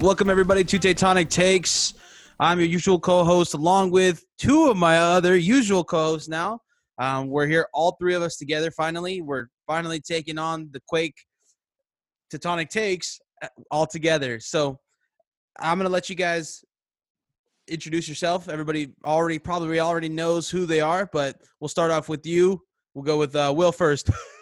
Welcome everybody to Tectonic Takes. I'm your usual co-host, along with two of my other usual co-hosts. Now, um, we're here, all three of us together. Finally, we're finally taking on the Quake Tectonic Takes uh, all together. So, I'm gonna let you guys introduce yourself. Everybody already probably already knows who they are, but we'll start off with you. We'll go with uh, Will first.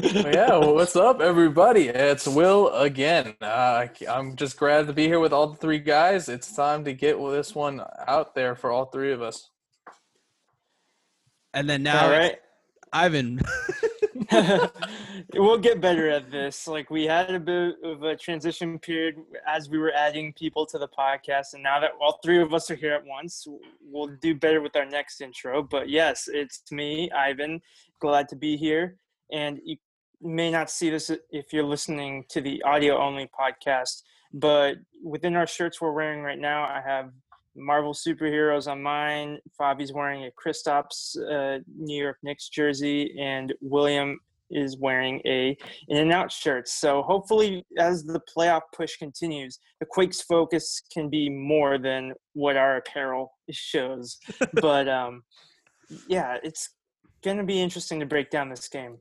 yeah, well, what's up, everybody? It's Will again. Uh, I'm just glad to be here with all the three guys. It's time to get this one out there for all three of us. And then now, All right. Ivan. we'll get better at this. Like we had a bit of a transition period as we were adding people to the podcast, and now that all three of us are here at once, we'll do better with our next intro. But yes, it's me, Ivan. Glad to be here. And you may not see this if you're listening to the audio only podcast, but within our shirts we're wearing right now, I have Marvel superheroes on mine. Fabi's wearing a Kristaps uh, New York Knicks jersey, and William is wearing a in and out shirt. So hopefully, as the playoff push continues, the Quakes focus can be more than what our apparel shows. but um, yeah, it's gonna be interesting to break down this game.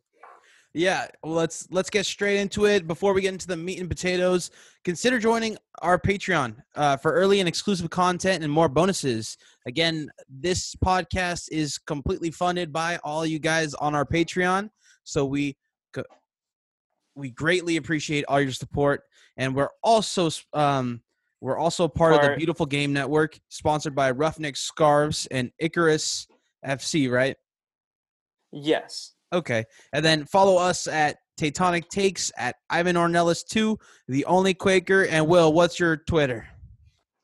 Yeah, well, let's let's get straight into it. Before we get into the meat and potatoes, consider joining our Patreon uh, for early and exclusive content and more bonuses. Again, this podcast is completely funded by all you guys on our Patreon, so we we greatly appreciate all your support. And we're also um, we're also part of the Beautiful Game Network, sponsored by Roughneck Scarves and Icarus FC. Right? Yes. Okay. And then follow us at Tectonic Takes at Ivan Ornelas 2, the only Quaker. And Will, what's your Twitter?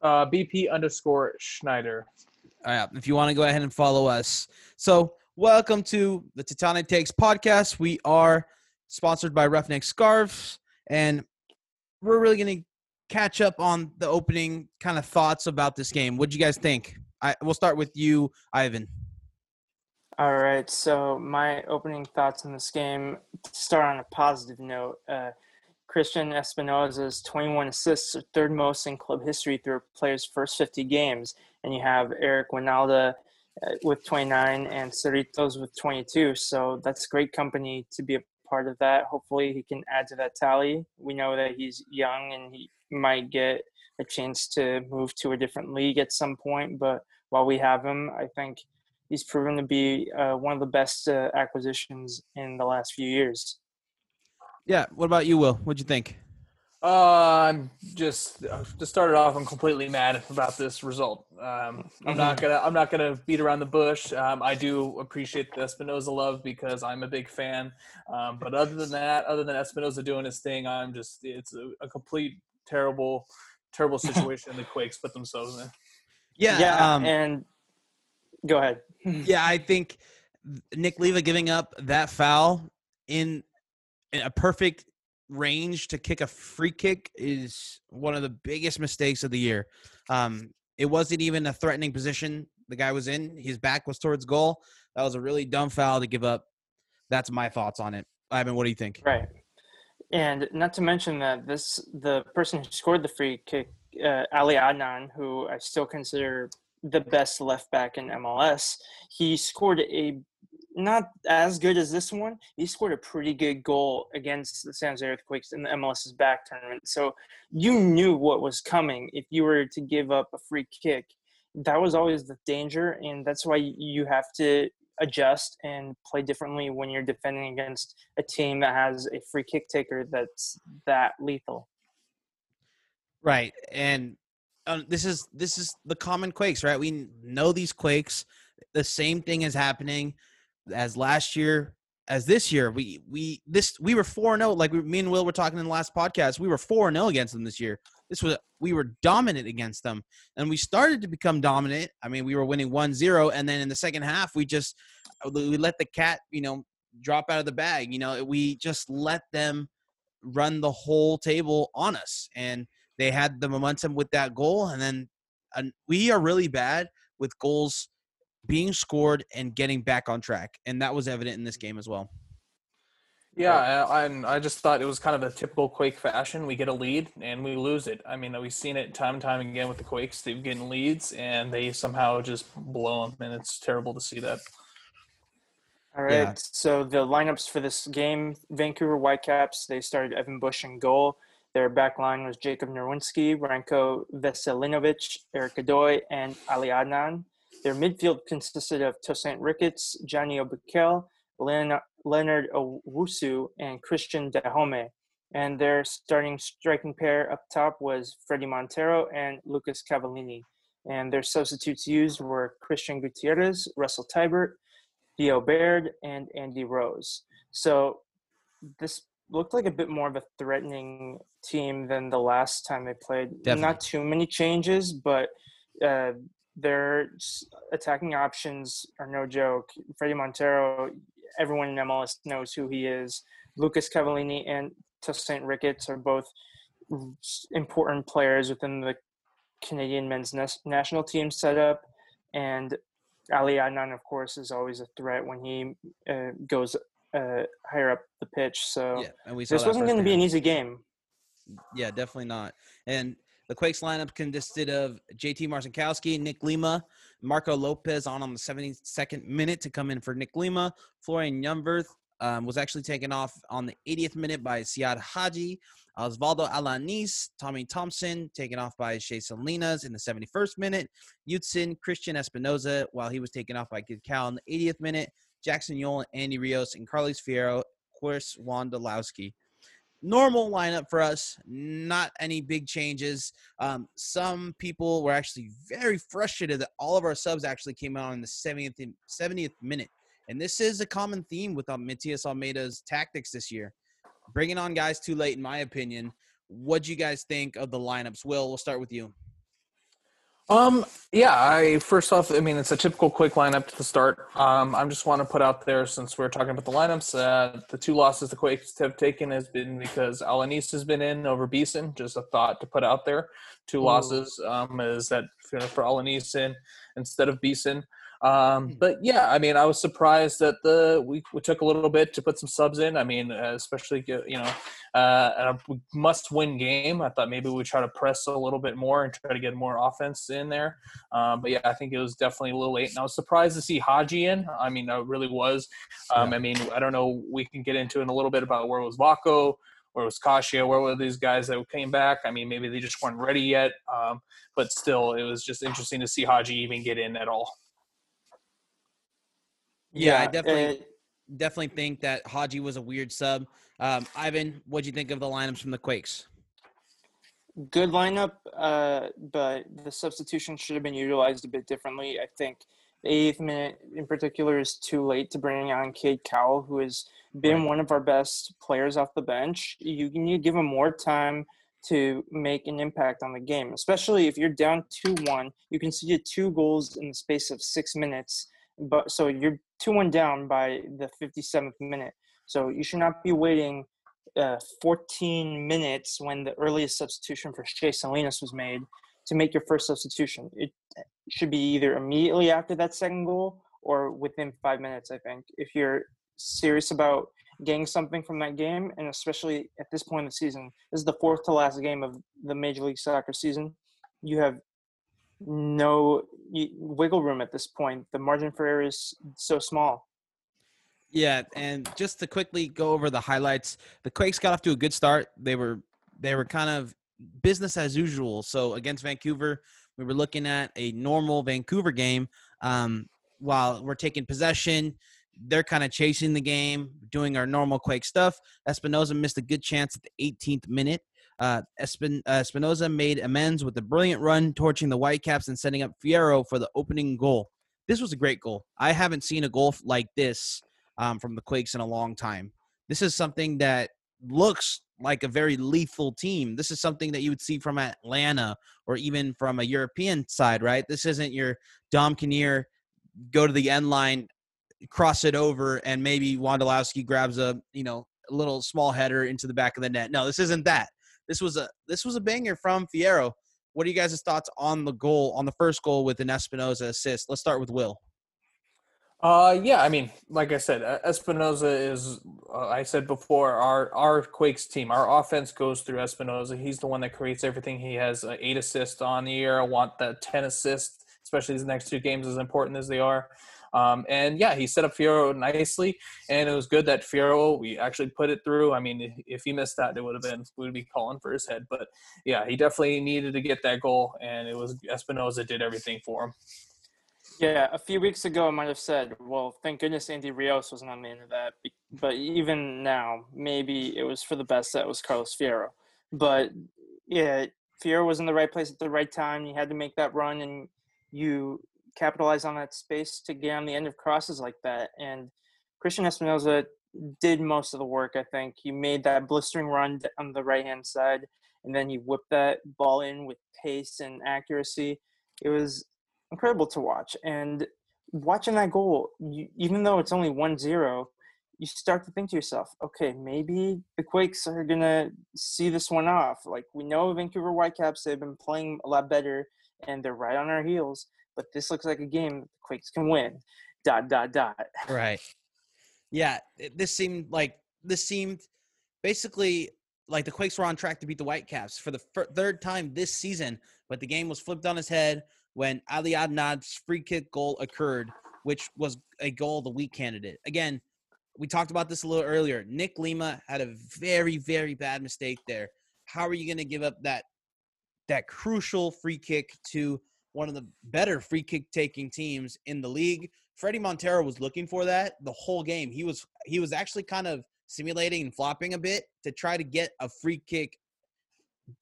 Uh, BP underscore Schneider. Uh, if you want to go ahead and follow us. So, welcome to the Tectonic Takes podcast. We are sponsored by Roughneck Scarves, and we're really going to catch up on the opening kind of thoughts about this game. What do you guys think? I, we'll start with you, Ivan. All right. So my opening thoughts on this game start on a positive note. Uh, Christian Espinoza's 21 assists are third most in club history through a player's first 50 games, and you have Eric Wynalda uh, with 29 and Cerritos with 22. So that's great company to be a part of that. Hopefully, he can add to that tally. We know that he's young and he might get a chance to move to a different league at some point, but while we have him, I think he's proven to be uh, one of the best uh, acquisitions in the last few years. Yeah. What about you, Will? What'd you think? Uh, I'm just to start it off. I'm completely mad about this result. Um, I'm not gonna. I'm not gonna beat around the bush. Um, I do appreciate the Espinoza love because I'm a big fan. Um, but other than that, other than Espinoza doing his thing, I'm just. It's a, a complete terrible, terrible situation the Quakes put themselves in. Yeah. um, and go ahead. Yeah, I think Nick Lima giving up that foul in, in a perfect range to kick a free kick is one of the biggest mistakes of the year. Um, it wasn't even a threatening position the guy was in. His back was towards goal. That was a really dumb foul to give up. That's my thoughts on it. Ivan, what do you think? Right. And not to mention that this the person who scored the free kick, uh, Ali Adnan, who I still consider the best left back in MLS, he scored a not as good as this one. He scored a pretty good goal against the San Jose Earthquakes in the MLS's back tournament. So you knew what was coming if you were to give up a free kick. That was always the danger, and that's why you have to adjust and play differently when you're defending against a team that has a free kick taker that's that lethal. Right, and um, this is this is the common quakes, right? We know these quakes. The same thing is happening as last year, as this year. We we this we were four zero. Like we, me and Will were talking in the last podcast. We were four zero against them this year. This was we were dominant against them, and we started to become dominant. I mean, we were winning 1-0, and then in the second half, we just we let the cat, you know, drop out of the bag. You know, we just let them run the whole table on us, and they had the momentum with that goal, and then and we are really bad with goals being scored and getting back on track, and that was evident in this game as well. Yeah, and I just thought it was kind of a typical Quake fashion. We get a lead and we lose it. I mean, we've seen it time and time again with the Quakes. They've getting leads and they somehow just blow them, and it's terrible to see that. All right. Yeah. So the lineups for this game: Vancouver Whitecaps. They started Evan Bush in goal. Their back line was Jacob Nerwinski, Ranko Veselinovic, Eric Godoy, and Ali Adnan. Their midfield consisted of Tosaint Ricketts, Janio Bikel, Leonard Owusu, and Christian Dajome. And their starting striking pair up top was Freddy Montero and Lucas Cavallini. And their substitutes used were Christian Gutierrez, Russell Teibert, Theo Bair, and Andy Rose. So this looked like a bit more of a threatening team than the last time they played. Definitely. Not too many changes, but uh, their attacking options are no joke. Fredy Montero, everyone in MLS knows who he is. Lucas Cavallini and Tosaint Ricketts are both important players within the Canadian men's national team setup. And Ali Adnan, of course, is always a threat when he uh, goes uh, higher up the pitch. So yeah, and we this wasn't going to be an easy game. Yeah, definitely not. And the Quakes lineup consisted of JT Marcinkowski, Nick Lima, Marco Lopez on on the 72nd minute to come in for Nick Lima. Florian Jungwirth um, was actually taken off on the 80th minute by Siad Haji. Osvaldo Alanis, Tommy Thompson taken off by Shea Salinas in the 71st minute. Judson Christian Espinoza while he was taken off by Cade Cowell in the 80th minute. Jackson Yueill, Andy Rios, and Carlos Fierro, Chris Wondolowski. Normal lineup for us, not any big changes. Um, some people were actually very frustrated that all of our subs actually came out in the 70th, 70th minute. And this is a common theme with Matias Almeyda's tactics this year. Bringing on guys too late, in my opinion. What do you guys think of the lineups? Will, we'll start with you. Um, yeah, I first off, I mean, it's a typical quick lineup to the start. Um, I just want to put out there since we're talking about the lineups, uh, the two losses the Quakes have taken has been because Alanis has been in over Beason. Just a thought to put out there. Two Ooh. losses um, is that for, for Alanis in instead of Beason. Um, hmm. but yeah, I mean, I was surprised that the we, we took a little bit to put some subs in. I mean, uh, especially you know, uh, a must-win game. I thought maybe we try to press a little bit more and try to get more offense in there. Um, but yeah, I think it was definitely a little late, and I was surprised to see Haji in. I mean, I really was. Um, yeah. I mean, I don't know. We can get into in a little bit about where was Vako where was Kashia? Where were these guys that came back? I mean, maybe they just weren't ready yet. Um, but still, it was just interesting to see Haji even get in at all. Yeah, yeah I definitely definitely think that Haji was a weird sub. Um, Ivan, what do you think of the lineups from the Quakes? Good lineup, uh, but the substitution should have been utilized a bit differently. I think the eighth minute in particular is too late to bring on Cade Cowell, who has been right. one of our best players off the bench. You need to give him more time to make an impact on the game, especially if you're down 2 1. You can see two goals in the space of six minutes but so you're two one down by the 57th minute. So you should not be waiting uh, 14 minutes when the earliest substitution for Shea Salinas was made to make your first substitution. It should be either immediately after that second goal or within five minutes. I think if you're serious about getting something from that game, and especially at this point in the season, this is the fourth to last game of the Major League Soccer season. You have no wiggle room at this point. The margin for error is so small. Yeah, and just to quickly go over the highlights, the Quakes got off to a good start. They were they were kind of business as usual. So against Vancouver, we were looking at a normal Vancouver game. Um, while we're taking possession, they're kind of chasing the game, doing our normal Quake stuff. Espinoza missed a good chance at the 18th minute. Uh, Espin- uh, Espinoza made amends with a brilliant run, torching the Whitecaps and setting up Fierro for the opening goal. This was a great goal. I haven't seen a goal like this um, from the Quakes in a long time. This is something that looks like a very lethal team. This is something that you would see from Atlanta or even from a European side, right? This isn't your Dom Kinnear go to the end line, cross it over, and maybe Wondolowski grabs a you know a little small header into the back of the net. No, this isn't that. This was a this was a banger from Fierro. What are you guys' thoughts on the goal on the first goal with an Espinoza assist? Let's start with Will. Uh, yeah, I mean, like I said, Espinoza is. Uh, I said before, our our Quakes team, our offense goes through Espinoza. He's the one that creates everything. He has uh, eight assists on the year. I want that ten assists, especially these next two games, as important as they are. Um, and yeah, he set up Fierro nicely, and it was good that Fierro we actually put it through. I mean, if he missed that, it would have been we would be calling for his head. But yeah, he definitely needed to get that goal, and it was Espinoza did everything for him. Yeah, a few weeks ago, I might have said, well, thank goodness Andy Rios was not the end of that. But even now, maybe it was for the best that was Carlos Fierro. But yeah, Fierro was in the right place at the right time. He had to make that run, and you capitalize on that space to get on the end of crosses like that. And Christian Espinoza did most of the work, I think. He made that blistering run on the right hand side, and then he whipped that ball in with pace and accuracy. It was incredible to watch. And watching that goal, you, even though it's only 1 0, you start to think to yourself, okay, maybe the Quakes are going to see this one off. Like, we know Vancouver Whitecaps, they've been playing a lot better and they're right on our heels, but this looks like a game the Quakes can win. Dot, dot, dot. Right. Yeah, this seemed like this seemed basically like the Quakes were on track to beat the Whitecaps for the third time this season, but the game was flipped on its head when Ali Adnan's free kick goal occurred, which was a goal of the week candidate. Again, we talked about this a little earlier. Nick Lima had a very, very bad mistake there. How are you going to give up that that crucial free kick to one of the better free kick taking teams in the league? Fredy Montero was looking for that the whole game. He was he was actually kind of simulating and flopping a bit to try to get a free kick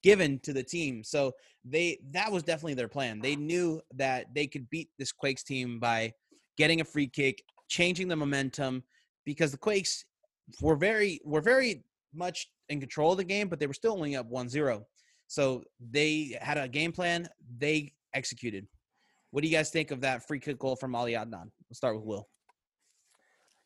given to the team. So they that was definitely their plan. They knew that they could beat this Quakes team by getting a free kick, changing the momentum because the Quakes were very were very much in control of the game, but they were still only up 1-0. So they had a game plan, they executed. What do you guys think of that free kick goal from Ali Adnan? We'll start with Will.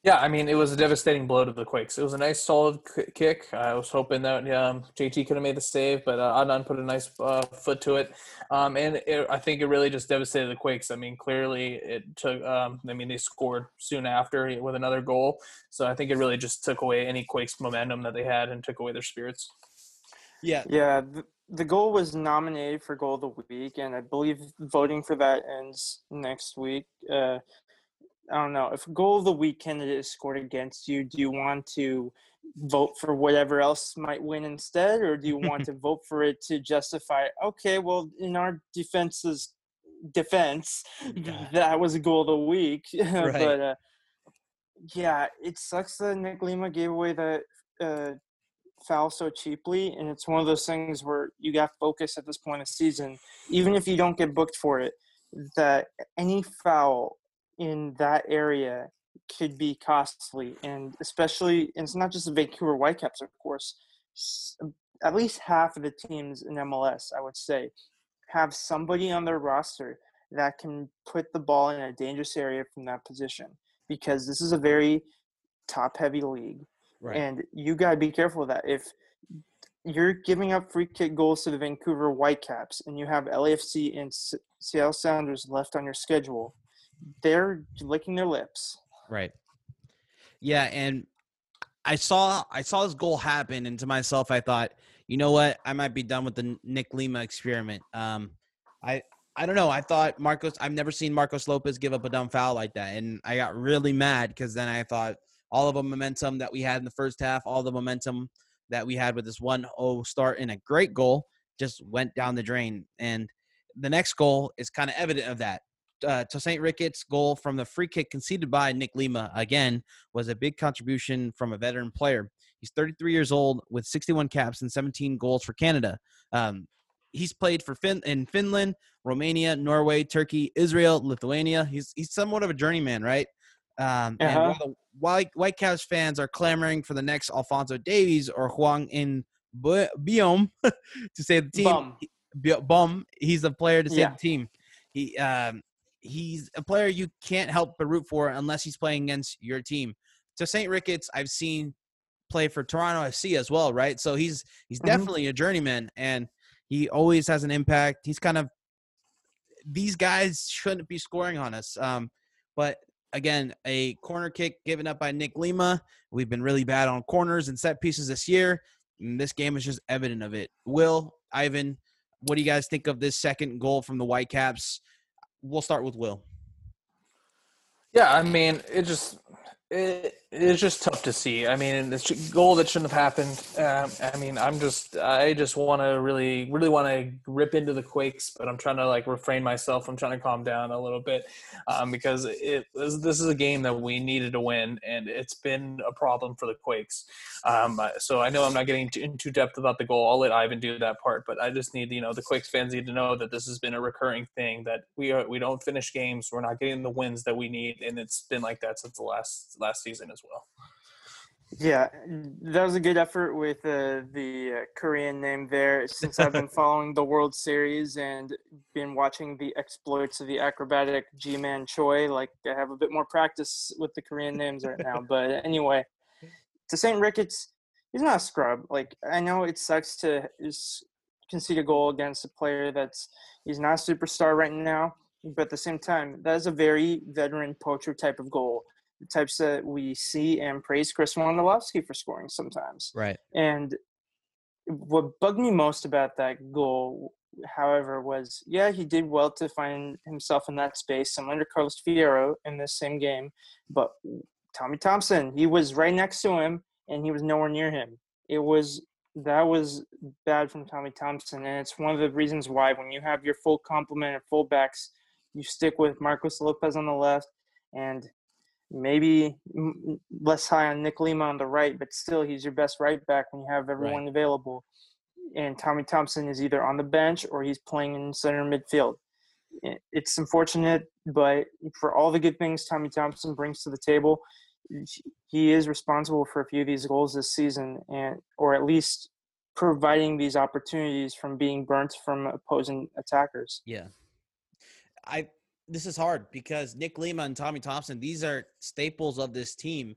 Yeah, I mean, it was a devastating blow to the Quakes. It was a nice, solid kick. I was hoping that um, JT could have made the save, but uh, Adnan put a nice uh, foot to it. Um, and it, I think it really just devastated the Quakes. I mean, clearly it took, um, I mean, they scored soon after with another goal. So I think it really just took away any Quakes momentum that they had and took away their spirits. Yeah. Yeah. The, the goal was nominated for goal of the week, and I believe voting for that ends next week. Uh, I don't know if goal of the week candidate is scored against you. Do you want to vote for whatever else might win instead, or do you want to vote for it to justify? Okay, well, in our defense's defense, yeah. that was a goal of the week. Right. but uh, yeah, it sucks that Nick Lima gave away the uh, foul so cheaply, and it's one of those things where you got focus at this point of season, even if you don't get booked for it. That any foul in that area could be costly, and especially and it's not just the Vancouver Whitecaps, of course. At least half of the teams in MLS, I would say, have somebody on their roster that can put the ball in a dangerous area from that position because this is a very top-heavy league, right. and you gotta be careful of that. If you're giving up free kick goals to the Vancouver Whitecaps, and you have LAFC and Seattle Sounders left on your schedule, they're licking their lips. Right. Yeah, and I saw I saw this goal happen, and to myself, I thought, you know what, I might be done with the Nick Lima experiment. Um, I I don't know. I thought Marcos. I've never seen Marcos Lopez give up a dumb foul like that, and I got really mad because then I thought all of the momentum that we had in the first half, all the momentum that we had with this 1-0 start and a great goal just went down the drain. And the next goal is kind of evident of that uh, Tosaint Ricketts' goal from the free kick conceded by Nick Lima again was a big contribution from a veteran player. He's 33 years old with 61 caps and 17 goals for Canada. Um, he's played for fin- in Finland, Romania, Norway, Turkey, Israel, Lithuania. He's he's somewhat of a journeyman, right? Um, Uh-huh. while the White Whitecaps fans are clamoring for the next Alfonso Davies or Huang in Bu- Biom to save the team, Bum. Bum, he's a player to save Yeah. the team. He um, he's a player you can't help but root for unless he's playing against your team. Tosaint Ricketts, I've seen play for Toronto FC as well, right? So he's he's Mhm. definitely a journeyman, and he always has an impact. He's kind of these guys shouldn't be scoring on us. Um, but again, a corner kick given up by Nick Lima. We've been really bad on corners and set pieces this year. And this game is just evident of it. Will, Ivan, what do you guys think of this second goal from the Whitecaps? We'll start with Will. Yeah, I mean, it just it, it's just tough to see. I mean, this goal that shouldn't have happened. Um, I mean, I'm just I just want to really really want to rip into the Quakes, but I'm trying to like refrain myself. I'm trying to calm down a little bit um, because it this, is a game that we needed to win, and it's been a problem for the Quakes. Um, so I know I'm not getting too, in too depth about the goal. I'll let Ivan do that part, but I just need you know the Quakes fans need to know that this has been a recurring thing that we are we don't finish games. We're not getting the wins that we need, and it's been like that since the last last season as well. Yeah, that was a good effort with uh, the uh, Korean name there. Since I've been following the World Series and been watching the exploits of the acrobatic Ji-Man Choi, like I have a bit more practice with the Korean names right now. But anyway, to St. Ricketts, he's not a scrub. Like I know it sucks to concede a goal against a player that's he's not a superstar right now, but at the same time, that is a very veteran poacher type of goal the types that we see and praise Chris Wondolowski for scoring sometimes. Right. And what bugged me most about that goal, however, was yeah, he did well to find himself in that space, similar to Carlos Fierro in this same game. But Tommy Thompson, he was right next to him and he was nowhere near him. It was that was bad from Tommy Thompson, and it's one of the reasons why when you have your full complement of fullbacks, you stick with Marcos Lopez on the left and maybe less high on Nick Lima on the right, but still he's your best right back when you have everyone available. And Tommy Thompson is either on the bench or he's playing in center midfield. It's unfortunate, but for all the good things Tommy Thompson brings to the table, he is responsible for a few of these goals this season, and or at least providing these opportunities from being burnt from opposing attackers. Yeah. I this is hard because Nick Lima and Tommy Thompson, these are staples of this team.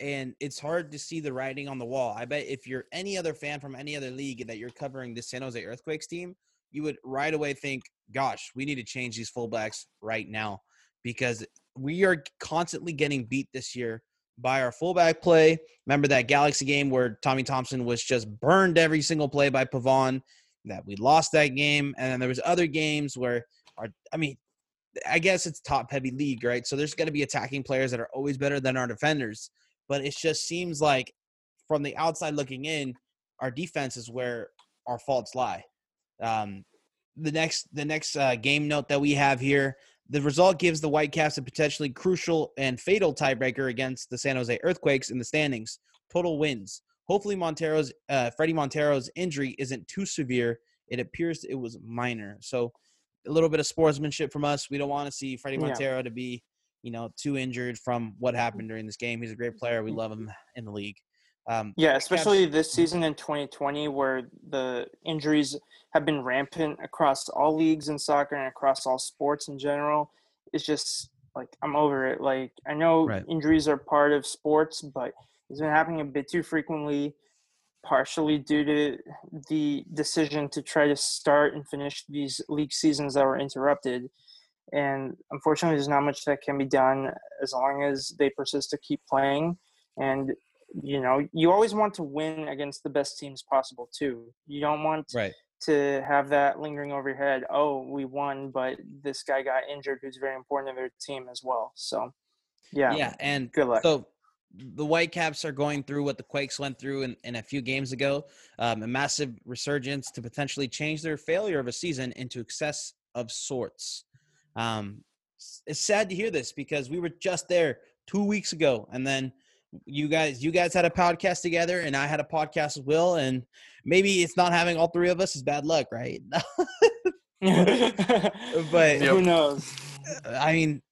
And it's hard to see the writing on the wall. I bet if you're any other fan from any other league that you're covering the San Jose Earthquakes team, you would right away think, gosh, we need to change these fullbacks right now because we are constantly getting beat this year by our fullback play. Remember that Galaxy game where Tommy Thompson was just burned every single play by Pavon, that we lost that game. And then there was other games where our I mean, I guess it's top heavy league, right? So there's going to be attacking players that are always better than our defenders. But it just seems like from the outside looking in, our defense is where our faults lie. Um, the next the next uh, game note that we have here, the result gives the Whitecaps a potentially crucial and fatal tiebreaker against the San Jose Earthquakes in the standings. Total wins. Hopefully, Montero's uh, Freddie Montero's injury isn't too severe. It appears it was minor. So a little bit of sportsmanship from us. We don't want to see Freddie Yeah. Montero to be, you know, too injured from what happened during this game. He's a great player. We love him in the league. Um, Yeah, especially this season in 2020, where the injuries have been rampant across all leagues in soccer and across all sports in general. It's just like I'm over it. Like I know Right. injuries are part of sports, but it's been happening a bit too frequently, partially due to the decision to try to start and finish these league seasons that were interrupted. And unfortunately, there's not much that can be done as long as they persist to keep playing. And you know, you always want to win against the best teams possible too. You don't want right. to have that lingering over your head. Oh, we won, but this guy got injured, who's very important to their team as well. So, yeah, Yeah. And good luck. So the Whitecaps are going through what the Quakes went through in, in a few games ago um, a massive resurgence to potentially change their failure of a season into success of sorts. Um, it's sad to hear this because we were just there two weeks ago, and then you guys you guys had a podcast together, and I had a podcast with Will, and maybe it's not having all three of us is bad luck, right? but Who knows? I mean,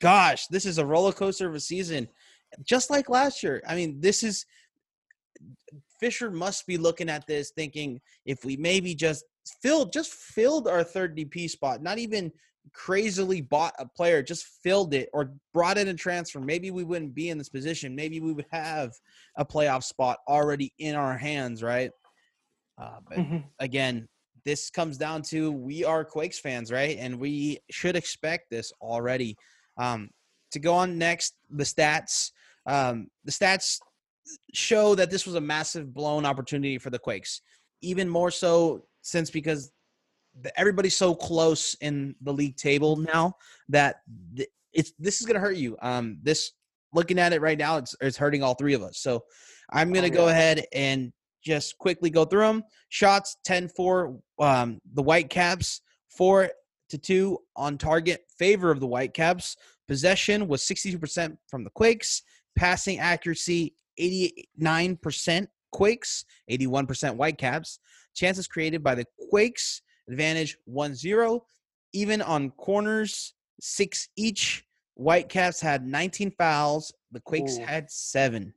gosh, this is a roller coaster of a season, just like last year. I mean, this is Fischer must be looking at this thinking if we maybe just filled just filled our third DP spot, not even crazily bought a player, just filled it or brought in a transfer, maybe we wouldn't be in this position. Maybe we would have a playoff spot already in our hands, right? Uh, but mm-hmm. again, this comes down to we are Quakes fans, right? And we should expect this already. Um, to go on next, the stats. Um, the stats show that this was a massive blown opportunity for the Quakes. Even more so since because everybody's so close in the league table now that it's this is going to hurt you. Um, this looking at it right now, it's it's hurting all three of us. So I'm going to oh, yeah. go ahead and just quickly go through them. Shots 10 for um, the Whitecaps, 4 to 2 on target, favor of the Whitecaps. Possession was 62% from the Quakes. Passing accuracy 89% Quakes, 81% Whitecaps. Chances created by the Quakes, advantage 1 0. Even on corners, six each. Whitecaps had 19 fouls. The Quakes Ooh. had seven.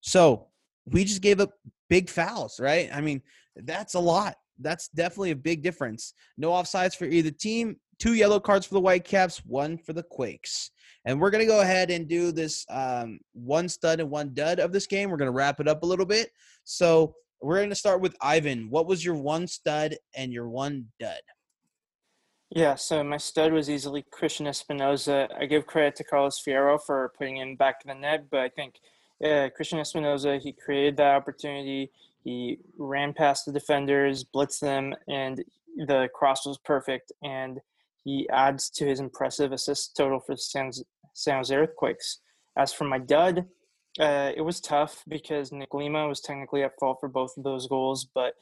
So we just gave up big fouls, right? I mean, that's a lot. That's definitely a big difference. No offsides for either team. Two yellow cards for the Whitecaps, one for the Quakes. And we're going to go ahead and do this um, one stud and one dud of this game. We're going to wrap it up a little bit. So we're going to start with Ivan. What was your one stud and your one dud? Yeah, so my stud was easily Christian Espinoza. I give credit to Carlos Fierro for putting him back in the net, but I think uh, Christian Espinoza, he created that opportunity. He ran past the defenders, blitzed them, and the cross was perfect. And he adds to his impressive assist total for San, San Jose Earthquakes. As for my dud, uh, it was tough because Nick Lima was technically at fault for both of those goals, but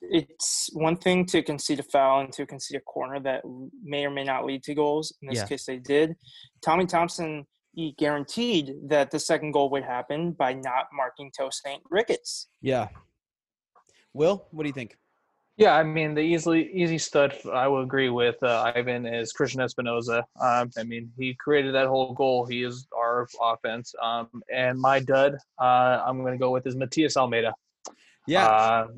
it's one thing to concede a foul and to concede a corner that may or may not lead to goals. In this yeah. case, they did. Tommy Thompson he guaranteed that the second goal would happen by not marking Tosaint Ricketts. Yeah. Will, what do you think? Yeah, I mean the easily easy stud I will agree with uh, Ivan is Christian Espinoza. Um, I mean he created that whole goal. He is our offense. Um, and my dud, uh, I'm going to go with is Matias Almeyda. Yeah, uh,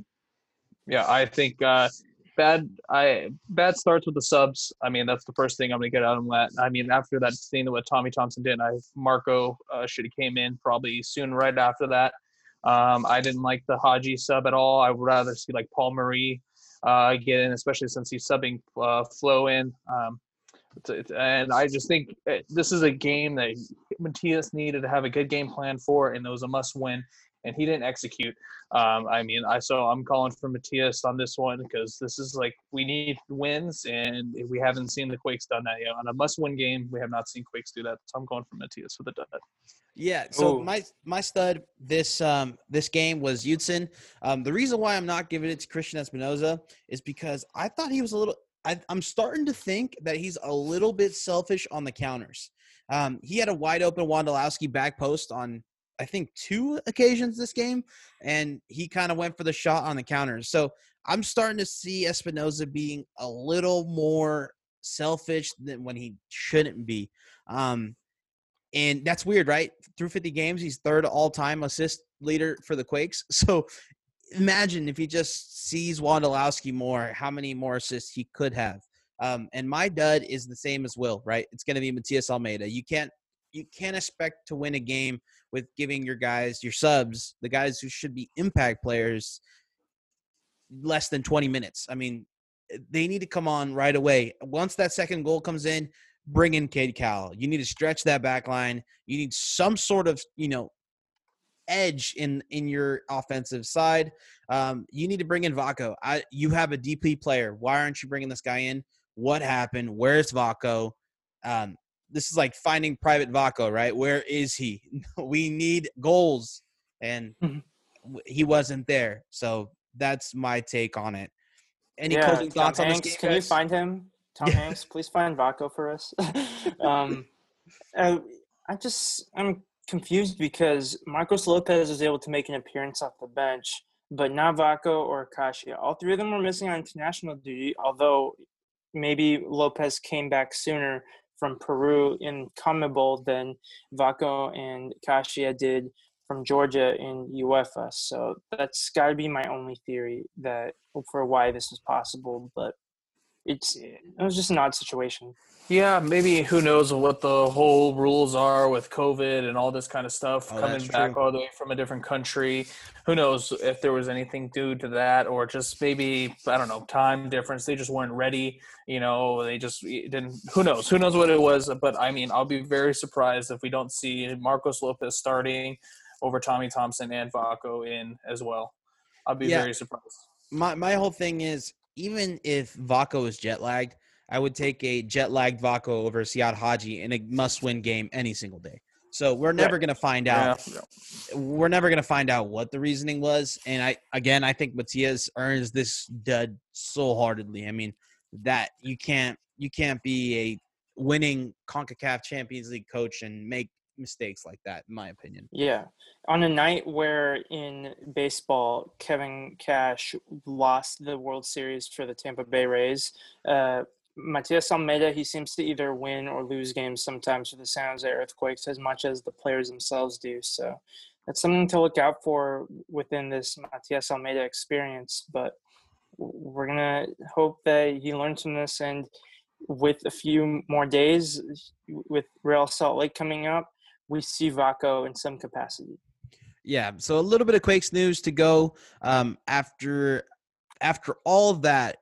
yeah, I think uh, bad I bad starts with the subs. I mean, that's the first thing I'm gonna get out of that. I mean, after that scene what Tommy Thompson did, I Marco uh, should have came in probably soon right after that. Um, I didn't like the Haji sub at all. I would rather see like Paul Marie uh, get in, especially since he's subbing uh, Flow in. Um, and I just think uh, this is a game that Matias needed to have a good game plan for, and it was a must win and he didn't execute. Um, I mean, I so I'm calling for Matias on this one because this is like we need wins, and we haven't seen the Quakes done that yet. On a must-win game, we have not seen Quakes do that. So I'm going for Matias for the dud. Yeah. So Ooh. my my stud this um this game was Judson. Um, the reason why I'm not giving it to Christian Espinoza is because I thought he was a little. I, I'm starting to think that he's a little bit selfish on the counters. Um, he had a wide open Wondolowski back post on I think two occasions this game, and he kind of went for the shot on the counters. So I'm starting to see Espinoza being a little more selfish than when he shouldn't be. Um, and that's weird, right? Through 50 games, he's third all time assist leader for the Quakes. So imagine if he just sees Wondolowski more, how many more assists he could have. Um, and my dud is the same as Will, right? It's going to be Matias Almeyda. You can't you can't expect to win a game with giving your guys, your subs, the guys who should be impact players, less than 20 minutes. I mean, they need to come on right away. Once that second goal comes in, bring in Cade Cowell. You need to stretch that back line. You need some sort of, you know, edge in in your offensive side. Um, you need to bring in Vako. I, you have a DP player. Why aren't you bringing this guy in? What happened? Where's Vako? Um, this is like finding Private Vako, right? Where is he? we need goals, and mm-hmm. he wasn't there. So that's my take on it. Any yeah, closing Tom thoughts Hanks, on this game? Can guys? you find him, Tom Hanks? Please find Vako for us. um, I, I just I'm confused because Marcos Lopez was able to make an appearance off the bench, but not Vako or Kashia. All three of them were missing on international duty, although maybe Lopez came back sooner from Peru in CONMEBOL than Vako and Kashia did from Georgia in UEFA. So that's got to be my only theory that for why this is possible. But it's it was just an odd situation. Yeah, maybe who knows what the whole rules are with COVID and all this kind of stuff Oh, coming back true. all the way from a different country. Who knows if there was anything due to that or just maybe I don't know time difference. They just weren't ready. You know, they just didn't. Who knows? Who knows what it was? But I mean, I'll be very surprised if we don't see Marcos Lopez starting over Tommy Thompson and Vako in as well. I'll be Yeah. very surprised. my my whole thing is even if Vako is jet lagged, I would take a jet lagged Vako over Siad Haji in a must win game any single day. So we're never going to find out. Yeah. We're never going to find out what the reasoning was. And I again, I think Matias earns this dud so heartedly. I mean that you can't you can't be a winning Concacaf Champions League coach and make mistakes like that, in my opinion. Yeah. On a night where in baseball, Kevin Cash lost the World Series for the Tampa Bay Rays, uh, Matias Almeyda, he seems to either win or lose games sometimes for the San Jose Earthquakes as much as the players themselves do. So that's something to look out for within this Matias Almeyda experience. But we're going to hope that he learns from this. And with a few more days, with Real Salt Lake coming up, we see Vako in some capacity. Yeah, so a little bit of Quakes news to go. Um, after after all that,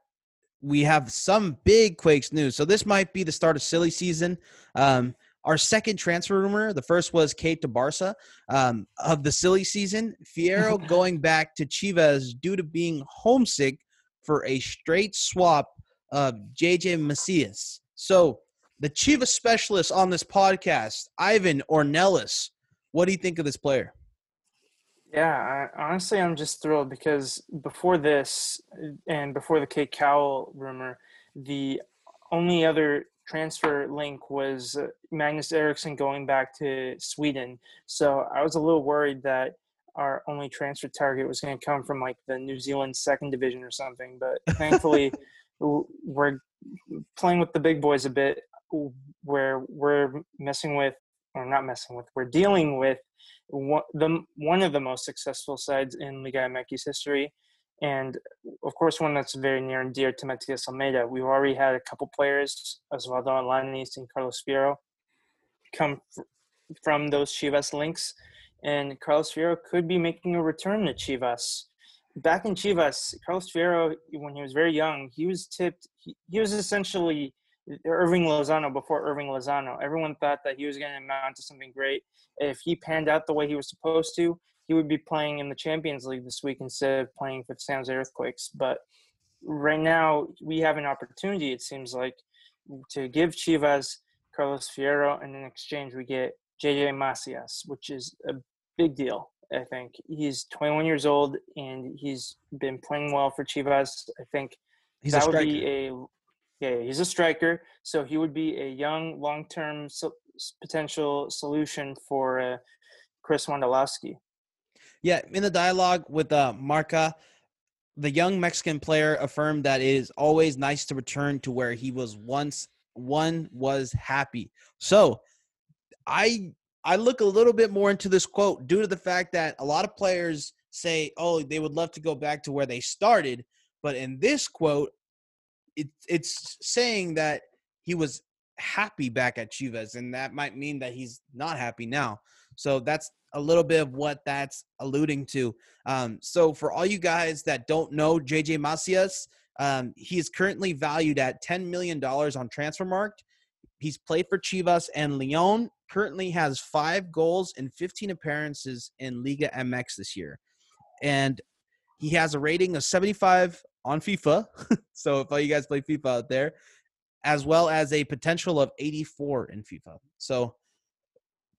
we have some big Quakes news. So this might be the start of silly season. Um, our second transfer rumor, the first was Cade to Barca um, of the silly season. Fierro going back to Chivas due to being homesick for a straight swap of JJ Macias. So the Chivas specialist on this podcast, Ivan Ornelas, what do you think of this player? Yeah, I, honestly, I'm just thrilled because before this and before the Cade Cowell rumor, the only other transfer link was Magnus Eriksson going back to Sweden. So I was a little worried that our only transfer target was going to come from like the New Zealand second division or something. But thankfully, we're playing with the big boys a bit, where we're messing with, or not messing with, we're dealing with one, the, one of the most successful sides in Liga MX history. And of course, one that's very near and dear to Matias Almeyda. We've already had a couple players, Osvaldo Alanis and Carlos Fierro, come fr- from those Chivas links. And Carlos Fierro could be making a return to Chivas. Back in Chivas, Carlos Fierro, when he was very young, he was tipped, he, he was essentially Irving Lozano before Irving Lozano. Everyone thought that he was going to amount to something great. If he panned out the way he was supposed to, he would be playing in the Champions League this week instead of playing for the San Jose Earthquakes. But right now, we have an opportunity, it seems like, to give Chivas Carlos Fierro, and in exchange, we get JJ Macias, which is a big deal. I think he's 21 years old and he's been playing well for Chivas. I think He's that would be a yeah, he's a striker, so he would be a young, long-term so, potential solution for uh, Chris Wondolowski. Yeah, in the dialogue with uh, Marca, the young Mexican player affirmed that it is always nice to return to where he was once. One was happy. So, I I look a little bit more into this quote due to the fact that a lot of players say, "Oh, they would love to go back to where they started," but in this quote, it, it's saying that he was happy back at Chivas, and that might mean that he's not happy now. So that's a little bit of what that's alluding to. Um, so for all you guys that don't know JJ Macias, um, he is currently valued at $10 million on Transfermarkt. He's played for Chivas and Leon. Currently has five goals and 15 appearances in Liga MX this year, and he has a rating of 75 on FIFA. so if all you guys play FIFA out there, as well as a potential of 84 in FIFA. So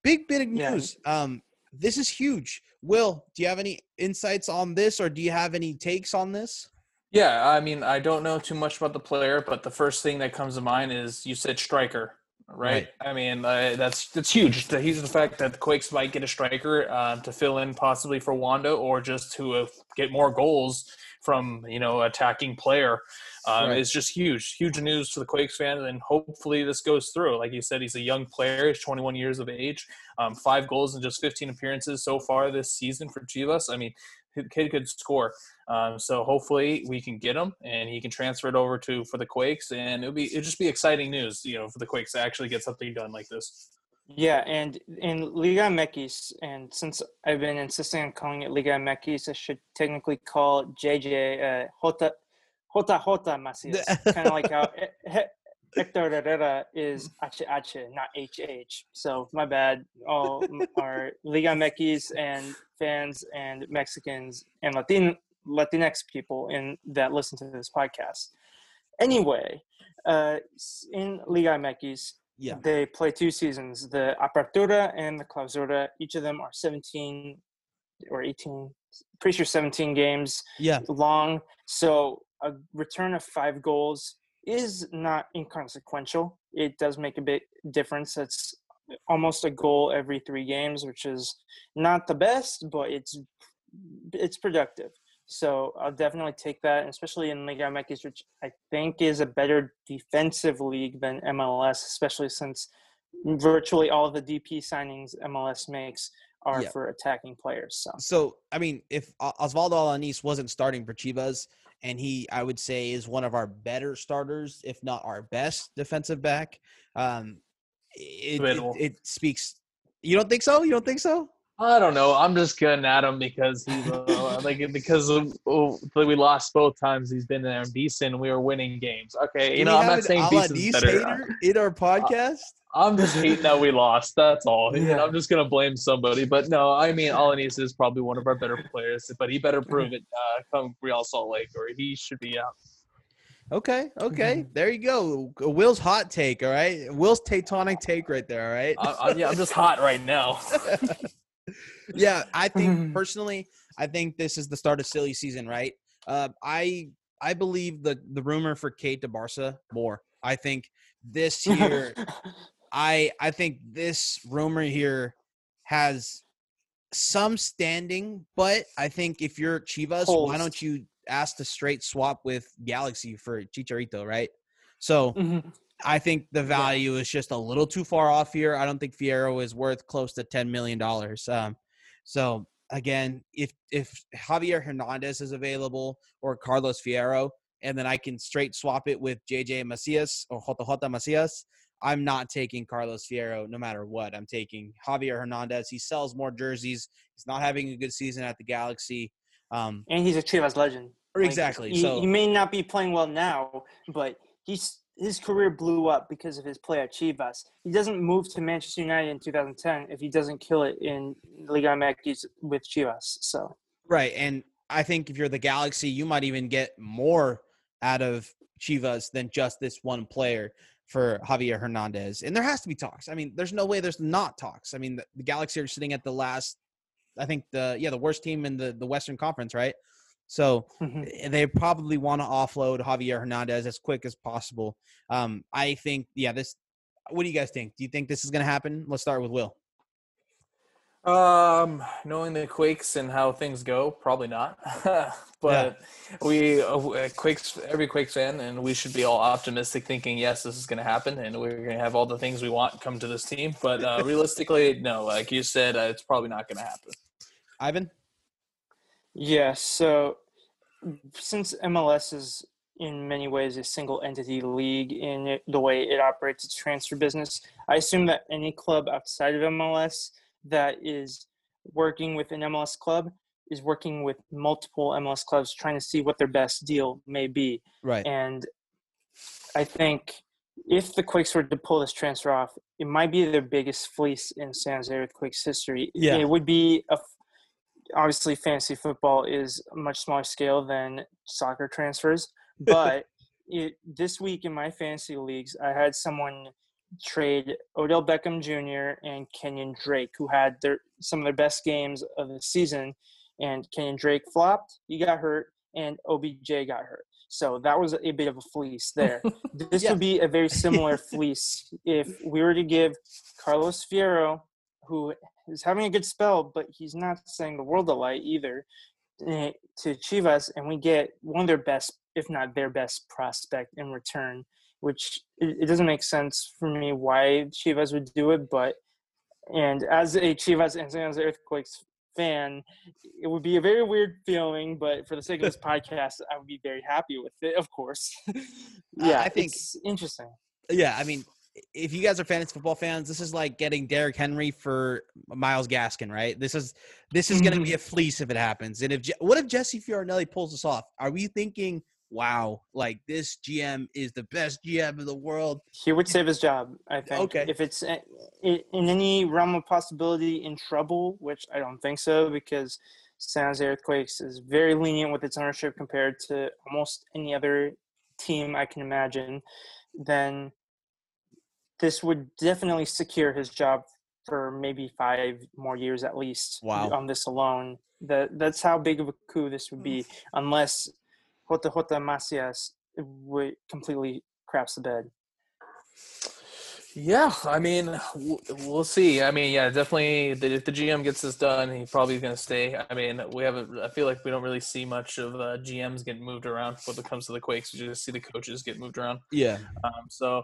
big bit of Yeah. news. Um, this is huge. Will, do you have any insights on this, or do you have any takes on this? Yeah, I mean, I don't know too much about the player, but the first thing that comes to mind is you said striker, right? Right. I mean, uh, that's that's huge. The huge the fact that the Quakes might get a striker uh, to fill in possibly for Wondo or just to uh, get more goals from you know attacking player um, Right. is just huge, huge news to the Quakes fan, and hopefully this goes through. Like you said, he's a young player. He's 21 years of age. Um, five goals in just 15 appearances so far this season for Chivas. I mean, kid could score. Um, so hopefully we can get him, and he can transfer it over to for the Quakes, and it'll be it'll just be exciting news, you know, for the Quakes to actually get something done like this. Yeah, and in Liga MX, and since I've been insisting on calling it Liga MX, I should technically call JJ uh, Jota Jota Jota Macias, kind of like how He- He- Hector Herrera is HH, not HH. So my bad, all our Liga MX and fans and Mexicans and Latin Latinx people in that listen to this podcast. Anyway, uh, in Liga MX, Yeah. they play two seasons, the Apertura and the Clausura. Each of them are 17 or 18, pretty sure 17 games Yeah. long. So a return of five goals is not inconsequential. It does make a big difference. It's almost a goal every three games, which is not the best, but it's it's productive. So I'll definitely take that, especially in Liga MX, which I think is a better defensive league than MLS, especially since virtually all of the DP signings MLS makes are Yeah. for attacking players. So So, I mean, if O- Osvaldo Alanis wasn't starting for Chivas, and he, I would say, is one of our better starters, if not our best defensive back, um, it, it, it speaks. You don't think so? You don't think so? I don't know. I'm just getting at him because he's uh, like because of, oh, we lost both times. He's been there in decent. and We were winning games. Okay, you know I'm not saying Alanis better. in our podcast. I'm just hating that we lost. That's all. And Yeah. I'm just gonna blame somebody. But no, I mean Alanis is probably one of our better players. But he better prove it uh, come Real Salt Lake, or he should be out. Okay, okay, Mm-hmm. there you go. Will's hot take. All right, Will's tectonic take right there. All right. I, I, yeah, I'm just hot right now. yeah, I Mm-hmm. think personally, I think this is the start of silly season, right? Uh, I I believe the the rumor for Cade to Barca more. I think this year, I I think this rumor here has some standing, but I think if you're Chivas, why don't you ask to straight swap with Galaxy for Chicharito, right? So Mhm. I think the value is just a little too far off here. I don't think Fierro is worth close to ten million dollars. Um, so again, if if Javier Hernandez is available or Carlos Fierro, and then I can straight swap it with JJ Macias or Jota Jota Macias, I'm not taking Carlos Fierro no matter what. I'm taking Javier Hernandez. He sells more jerseys. He's not having a good season at the Galaxy. Um, and he's a Chivas legend. Like, exactly. He, so he may not be playing well now, but he's his career blew up because of his play at Chivas. He doesn't move to Manchester United in 2010 if he doesn't kill it in Liga MX with Chivas. So Right. And I think if you're the Galaxy, you might even get more out of Chivas than just this one player for Javier Hernandez. And there has to be talks. I mean, there's no way there's not talks. I mean, the, the Galaxy are sitting at the last, I think the, yeah, the worst team in the, the Western Conference, right? So mhm. eh, they probably want to offload Javier Hernandez as quick as possible. Um, I think, yeah, this, what do you guys think? Do you think this is going to happen? Let's start with Will. Um, knowing the Quakes and how things go, probably not. but we uh, Quakes, every Quakes fan, and we should be all optimistic, thinking yes, this is going to happen, and we're going to have all the things we want come to this team. But uh, realistically, no. Like you said, uh, it's probably not going to happen. Ivan? Yeah. So since MLS is in many ways a single entity league in the way it operates its transfer business, I assume that any club outside of MLS that is working with an MLS club is working with multiple MLS clubs trying to see what their best deal may be. Right. And I think if the Quakes were to pull this transfer off, it might be their biggest fleece in San Jose Earthquakes history. Yeah. It would be a obviously fantasy football is a much smaller scale than soccer transfers, but it, this week in my fantasy leagues, I had someone trade Odell Beckham Jr. and Kenyon Drake, who had their some of their best games of the season, and Kenyon Drake flopped, he got hurt, and OBJ got hurt. So that was a bit of a fleece there. this Yeah. would be a very similar fleece if we were to give Carlos Fierro, who is having a good spell, but he's not saying the world a light either. eh, to Chivas, and we get one of their best, if not their best, prospect in return. Which it, it doesn't make sense for me why Chivas would do it, but and as a Chivas and San Jose Earthquakes fan, it would be a very weird feeling, but for the sake of this podcast, I would be very happy with it, of course. yeah, I think- it's interesting. Yeah, I mean, if you guys are fantasy football fans, this is like getting Derrick Henry for Myles Gaskin, right? This is this is going to be mm-hmm. a fleece if it happens. And if what if Jesse Fioranelli pulls this off? Are we thinking, wow, like this GM is the best GM in the world? He would save his job, I think. Okay. If it's eh, in any realm of possibility in trouble, which I don't think so, because San Jose Earthquakes is very lenient with its ownership compared to almost any other team I can imagine, then this would definitely secure his job for maybe five more years at least. Wow. On this alone, that that's how big of a coup this would be, unless Jota Jota Macias would completely craps the bed. Yeah, I mean, we'll see. I mean, yeah, definitely. the- If the GM gets this done, he probably going to stay. I mean, we haven't. I feel like we don't really see much of uh, GMs getting moved around when it comes to the Quakes. We just see the coaches get moved around. Yeah, Um, so,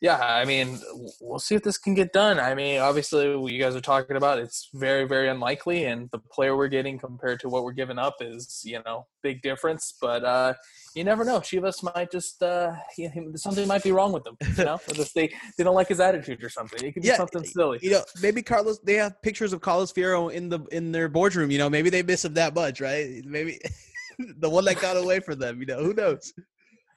yeah, I mean, we'll see if this can get done. I mean, obviously, what you guys are talking about, it's very, very unlikely, and the player we're getting compared to what we're giving up is, you know, big difference. But uh, you never know. Chivas might just uh, you know, something might be wrong with them. You know, Or just they they don't like his attitude or something. It could be Yeah, something silly. you know, maybe Carlos. They have pictures of Carlos Fierro in the in their boardroom. You know, maybe they miss him that much, right? Maybe the one that got away from them. You know, who knows?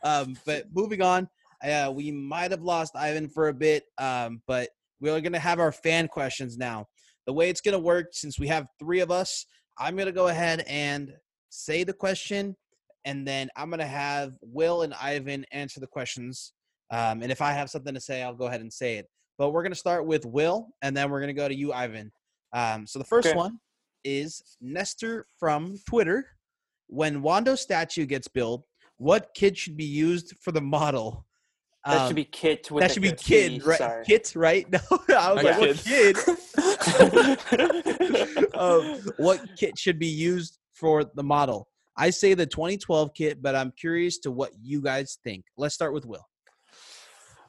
Um, but moving on, uh, we might have lost Ivan for a bit, um, but we're gonna have our fan questions now. The way it's gonna work, since we have three of us, I'm gonna go ahead and say the question, and then I'm gonna have Will and Ivan answer the questions. Um, and if I have something to say, I'll go ahead and say it. But we're gonna start with Will, and then we're gonna go to you, Ivan. Um, so the first Okay. one is Nestor from Twitter. When Wondo statue gets built, what kid should be used for the model? That Um, should be Kit with that should be good kid, T, right? Sorry. Kit, right? No, I was Yeah, like, what kid. kid? um, what kit should be used for the model? I say the 2012 kit, but I'm curious to what you guys think. Let's start with Will.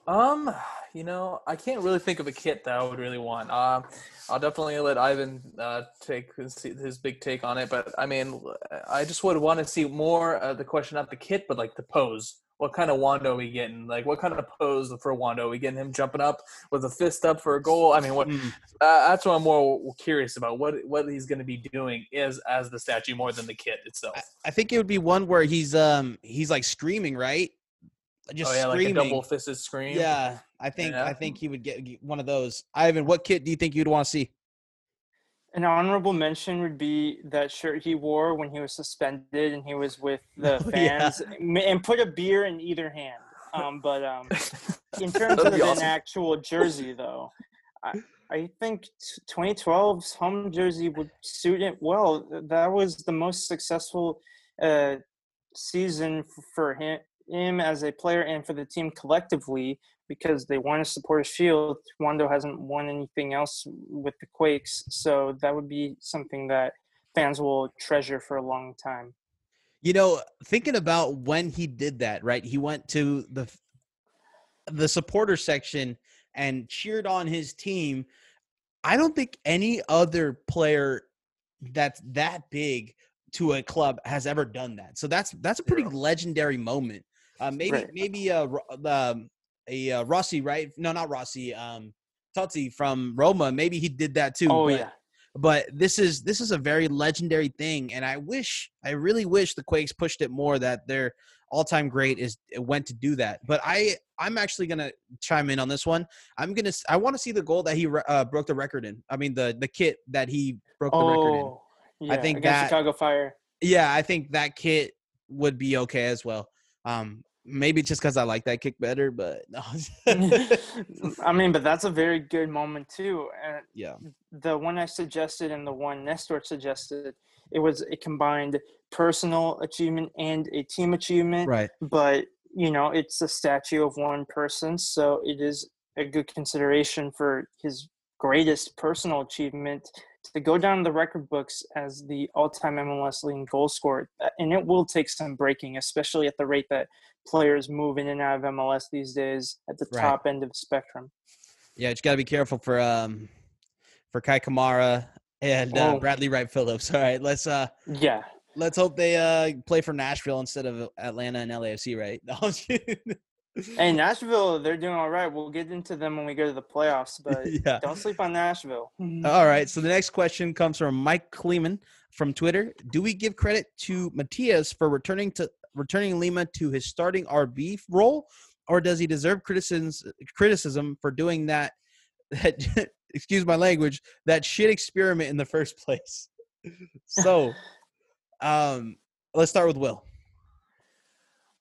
Um, you know, I can't really think of a kit that I would really want. Um, I'll definitely let Ivan uh, take his, his big take on it. But I mean, I just would want to see more uh, the question, not the kit, but like the pose. What kind of Wondo are we getting? Like, what kind of pose for Wondo? Are we getting him jumping up with a fist up for a goal? I mean, what? Mm. Uh, that's what I'm more curious about. What what he's going to be doing is as the statue more than the kit itself. I, I think it would be one where he's um he's like screaming, right? Just oh yeah, screaming. like a double fisted scream. Yeah, I think Yeah. I think he would get get one of those. Ivan, what kit do you think you'd want to see? An honorable mention would be that shirt he wore when he was suspended and he was with the Oh, yeah. fans and put a beer in either hand. Um, but um, in terms of be an actual jersey, though, I, I think t- 2012's home jersey would suit it well. That was the most successful uh, season for him, him as a player and for the team collectively because they won a supporters shield. Wondo hasn't won anything else with the Quakes, so that would be something that fans will treasure for a long time. You know, thinking about when he did that, right? He went to the the supporter section and cheered on his team. I don't think any other player that's that big to a club has ever done that. So that's that's a pretty Yeah. legendary moment. Uh, maybe Right. maybe uh, Ro- um, a uh, Rossi, right? No, not Rossi. Um, Totti from Roma. Maybe he did that too. Oh but- yeah, but this is this is a very legendary thing and i wish i really wish the quakes pushed it more that their all-time great is went to do that but i i'm actually gonna chime in on this one i'm gonna i want to see the goal that he uh, broke the record in i mean the the kit that he broke the record in oh yeah. think against that- Chicago Fire. yeah i think that kit would be okay as well um maybe just because i like that kick better but no I mean, but that's a very good moment too. And yeah the one I suggested and the one Nestor suggested, it was a combined personal achievement and a team achievement. right But you know, it's a statue of one person, so it is a good consideration for his greatest personal achievement to go down the record books as the all-time MLS leading goal scorer, and it will take some breaking, especially at the rate that players move in and out of MLS these days at the Right. top end of the spectrum. Yeah, you got to be careful for um for Kei Kamara and uh, Oh. Bradley Wright Phillips. All right, let's uh Yeah, let's hope they uh play for Nashville instead of Atlanta and LAFC, right? No, I'm just kidding. Hey, Nashville, they're doing all right. We'll get into them when we go to the playoffs, but yeah. don't sleep on Nashville. All right. So the next question comes from Mike Kleeman from Twitter. Do we give credit to Matias for returning to returning Lima to his starting RB role, or does he deserve criticisms criticism for doing that? That excuse my language. That shit experiment in the first place. So, um, let's start with Will.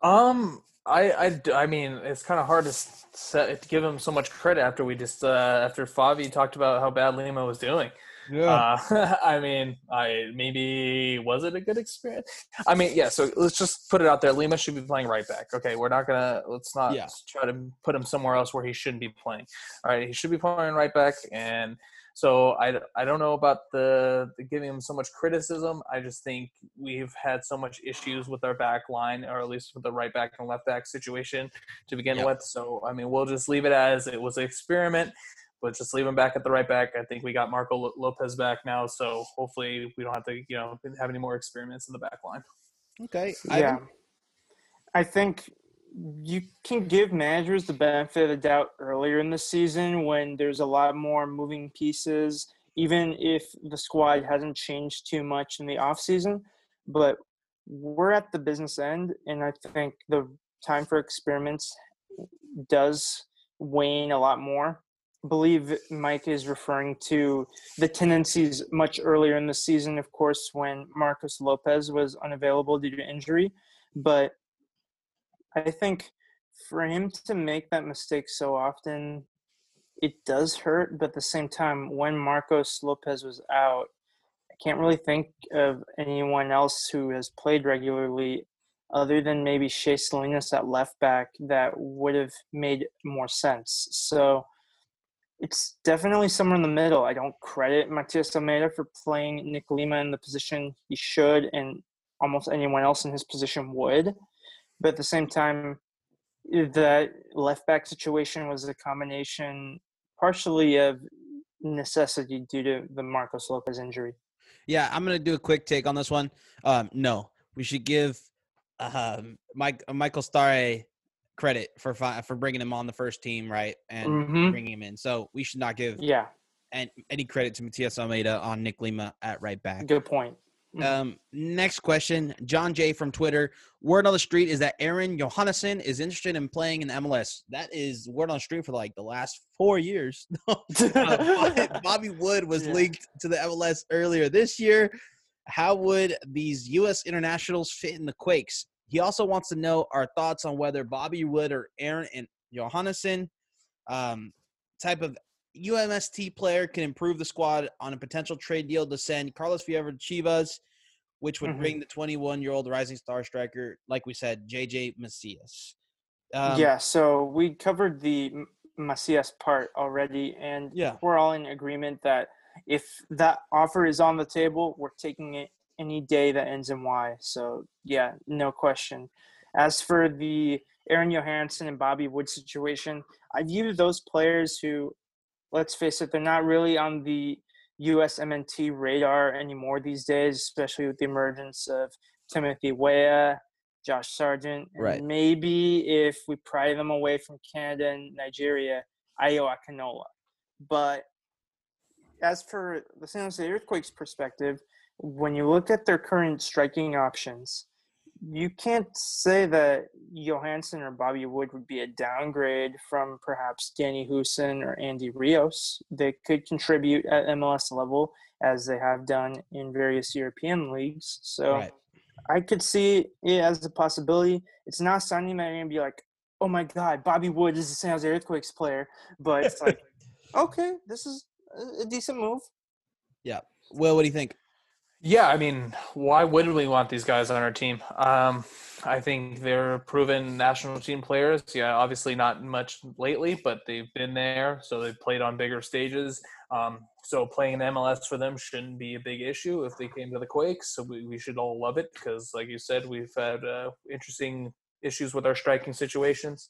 Um, I, I, I mean, it's kind of hard to set, to give him so much credit after we just uh, after Favi talked about how bad Lima was doing. Uh, I mean, I maybe was it a good experience? I mean, yeah. So let's just put it out there. Lima should be playing right back. Okay, we're not gonna let's not Yeah. try to put him somewhere else where he shouldn't be playing. All right, he should be playing right back, and so I, I don't know about the, the giving him so much criticism. I just think we've had so much issues with our back line, or at least with the right back and left back situation to begin with. So I mean, we'll just leave it as it was an experiment but just leave him back at the right back. I think we got Marco Lo- Lopez back now, so hopefully we don't have to, you know, have any more experiments in the back line. Okay. Yeah. I think you can give managers the benefit of the doubt earlier in the season when there's a lot more moving pieces, even if the squad hasn't changed too much in the offseason. But we're at the business end, and I think the time for experiments does wane a lot more. Believe Mike is referring to the tendencies much earlier in the season, of course, when Marcos Lopez was unavailable due to injury. But I think for him to make that mistake so often, it does hurt. But at the same time, when Marcos Lopez was out, I can't really think of anyone else who has played regularly other than maybe Shea Salinas at left back that would have made more sense. So it's definitely somewhere in the middle. I don't credit Matias Almeyda for playing Nick Lima in the position he should and almost anyone else in his position would. But at the same time, the left back situation was a combination partially of necessity due to the Marcos Lopez injury. Yeah, I'm gonna do a quick take on this one. Um, no, we should give um, Mike uh, Michael Stahre credit for for bringing him on the first team, right, and Mhm. bringing him in. So we should not give Yeah, an, any credit to Matias Almeyda on Nick Lima at right back. good point. Mhm. Um, next question, John J from Twitter. Word on the street is that Aron Johannsson is interested in playing in MLS. That is word on the street for like the last four years. Uh, Bobby Wood was Yeah. linked to the MLS earlier this year. How would these U.S. internationals fit in the Quakes? He also wants to know our thoughts on whether Bobby Wood or Aron and Johannsson um, type of USMNT player can improve the squad on a potential trade deal to send Carlos Fierro to Chivas, which would Mhm. bring the 21 year old rising star striker, like we said, JJ Macias. Um, yeah, so we covered the Macias part already, and Yeah. we're all in agreement that if that offer is on the table, we're taking it any day that ends in Y. So yeah, no question. As for the Aron Johannsson and Bobby Wood situation, I view those players who, let's face it, they're not really on the USMNT radar anymore these days, especially with the emergence of Timothy Weah, Josh Sargent, and Right. maybe if we pry them away from Canada and Nigeria, Ayo Akinola. But as for the San Jose Earthquakes perspective, when you look at their current striking options, you can't say that Johannsson or Bobby Wood would be a downgrade from perhaps Danny Hoesen or Andy Rios. They could contribute at MLS level as they have done in various European leagues. So Right. I could see it as a possibility. It's not something that you're gonna be like, oh my god, Bobby Wood is a San Jose Earthquakes player, but it's like, okay, this is a- decent move. Will, what do you think? Yeah, I mean, why wouldn't we want these guys on our team? Um, I think they're proven national team players. Yeah, obviously not much lately, but they've been there, so they've played on bigger stages. Um, so playing in MLS for them shouldn't be a big issue if they came to the Quakes. So we, we should all love it because, like you said, we've had uh, interesting issues with our striking situations.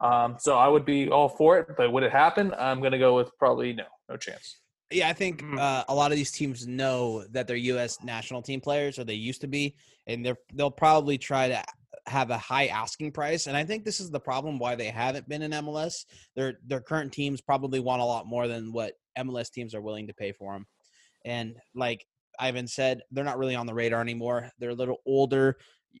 Um, so I would be all for it, but would it happen? I'm going to go with probably no, no chance. Yeah, I think Mhm. uh, a lot of these teams know that they're U.S. national team players, or they used to be, and they're they'll probably try to have a high asking price. And I think this is the problem why they haven't been in MLS. Their their current teams probably want a lot more than what MLS teams are willing to pay for them. And like Ivan said, they're not really on the radar anymore. They're a little older.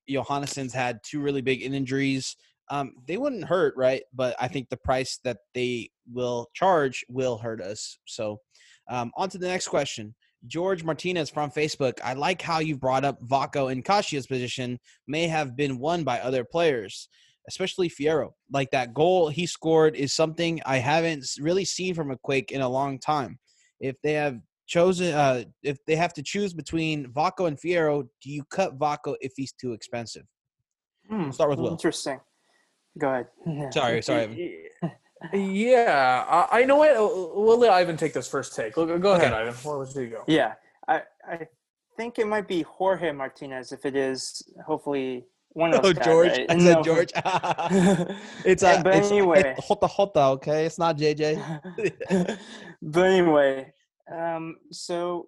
Johannsson's had two really big injuries. Um, they wouldn't hurt, right? But I think the price that they will charge will hurt us. So, um, on to the next question. George Martinez from Facebook. I like how you brought up Vako and Kashia's position may have been won by other players, especially Fierro. Like that goal he scored is something I haven't really seen from a Quake in a long time. If they have chosen, uh, if they have to choose between Vako and Fierro, do you cut Vako if he's too expensive? Hmm, start with Will. Interesting. Go ahead. Sorry, sorry. Ivan. Yeah, I, I know it. We'll let Ivan take this first take. Go, go ahead, Okay. Ivan. Where would you go? Yeah, I I think it might be Jorge Martinez. If it is, hopefully one of Oh, those guys, George. right? I said No. George. it's Yeah, uh, but it's, anyway. it's Hota Hota, okay? It's not JJ. but anyway, um, so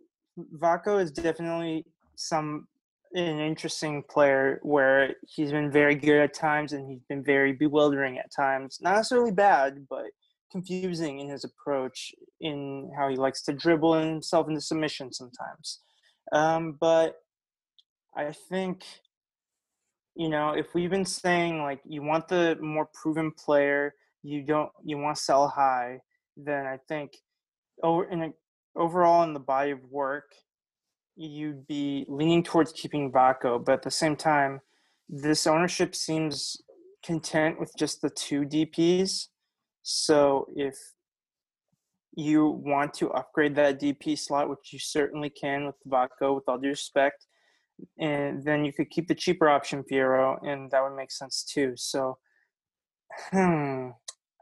Vako is definitely some an interesting player where he's been very good at times and he's been very bewildering at times. Not necessarily bad, but confusing in his approach in how he likes to dribble himself into submission sometimes. Um, but I think you know if we've been saying like you want the more proven player, you don't you want to sell high, then I think over in a, overall in the body of work, you'd be leaning towards keeping Vako, but at the same time, this ownership seems content with just the two DPs. So if you want to upgrade that DP slot, which you certainly can with Vako, with all due respect, and then you could keep the cheaper option Fierro, and that would make sense too. So, hmm,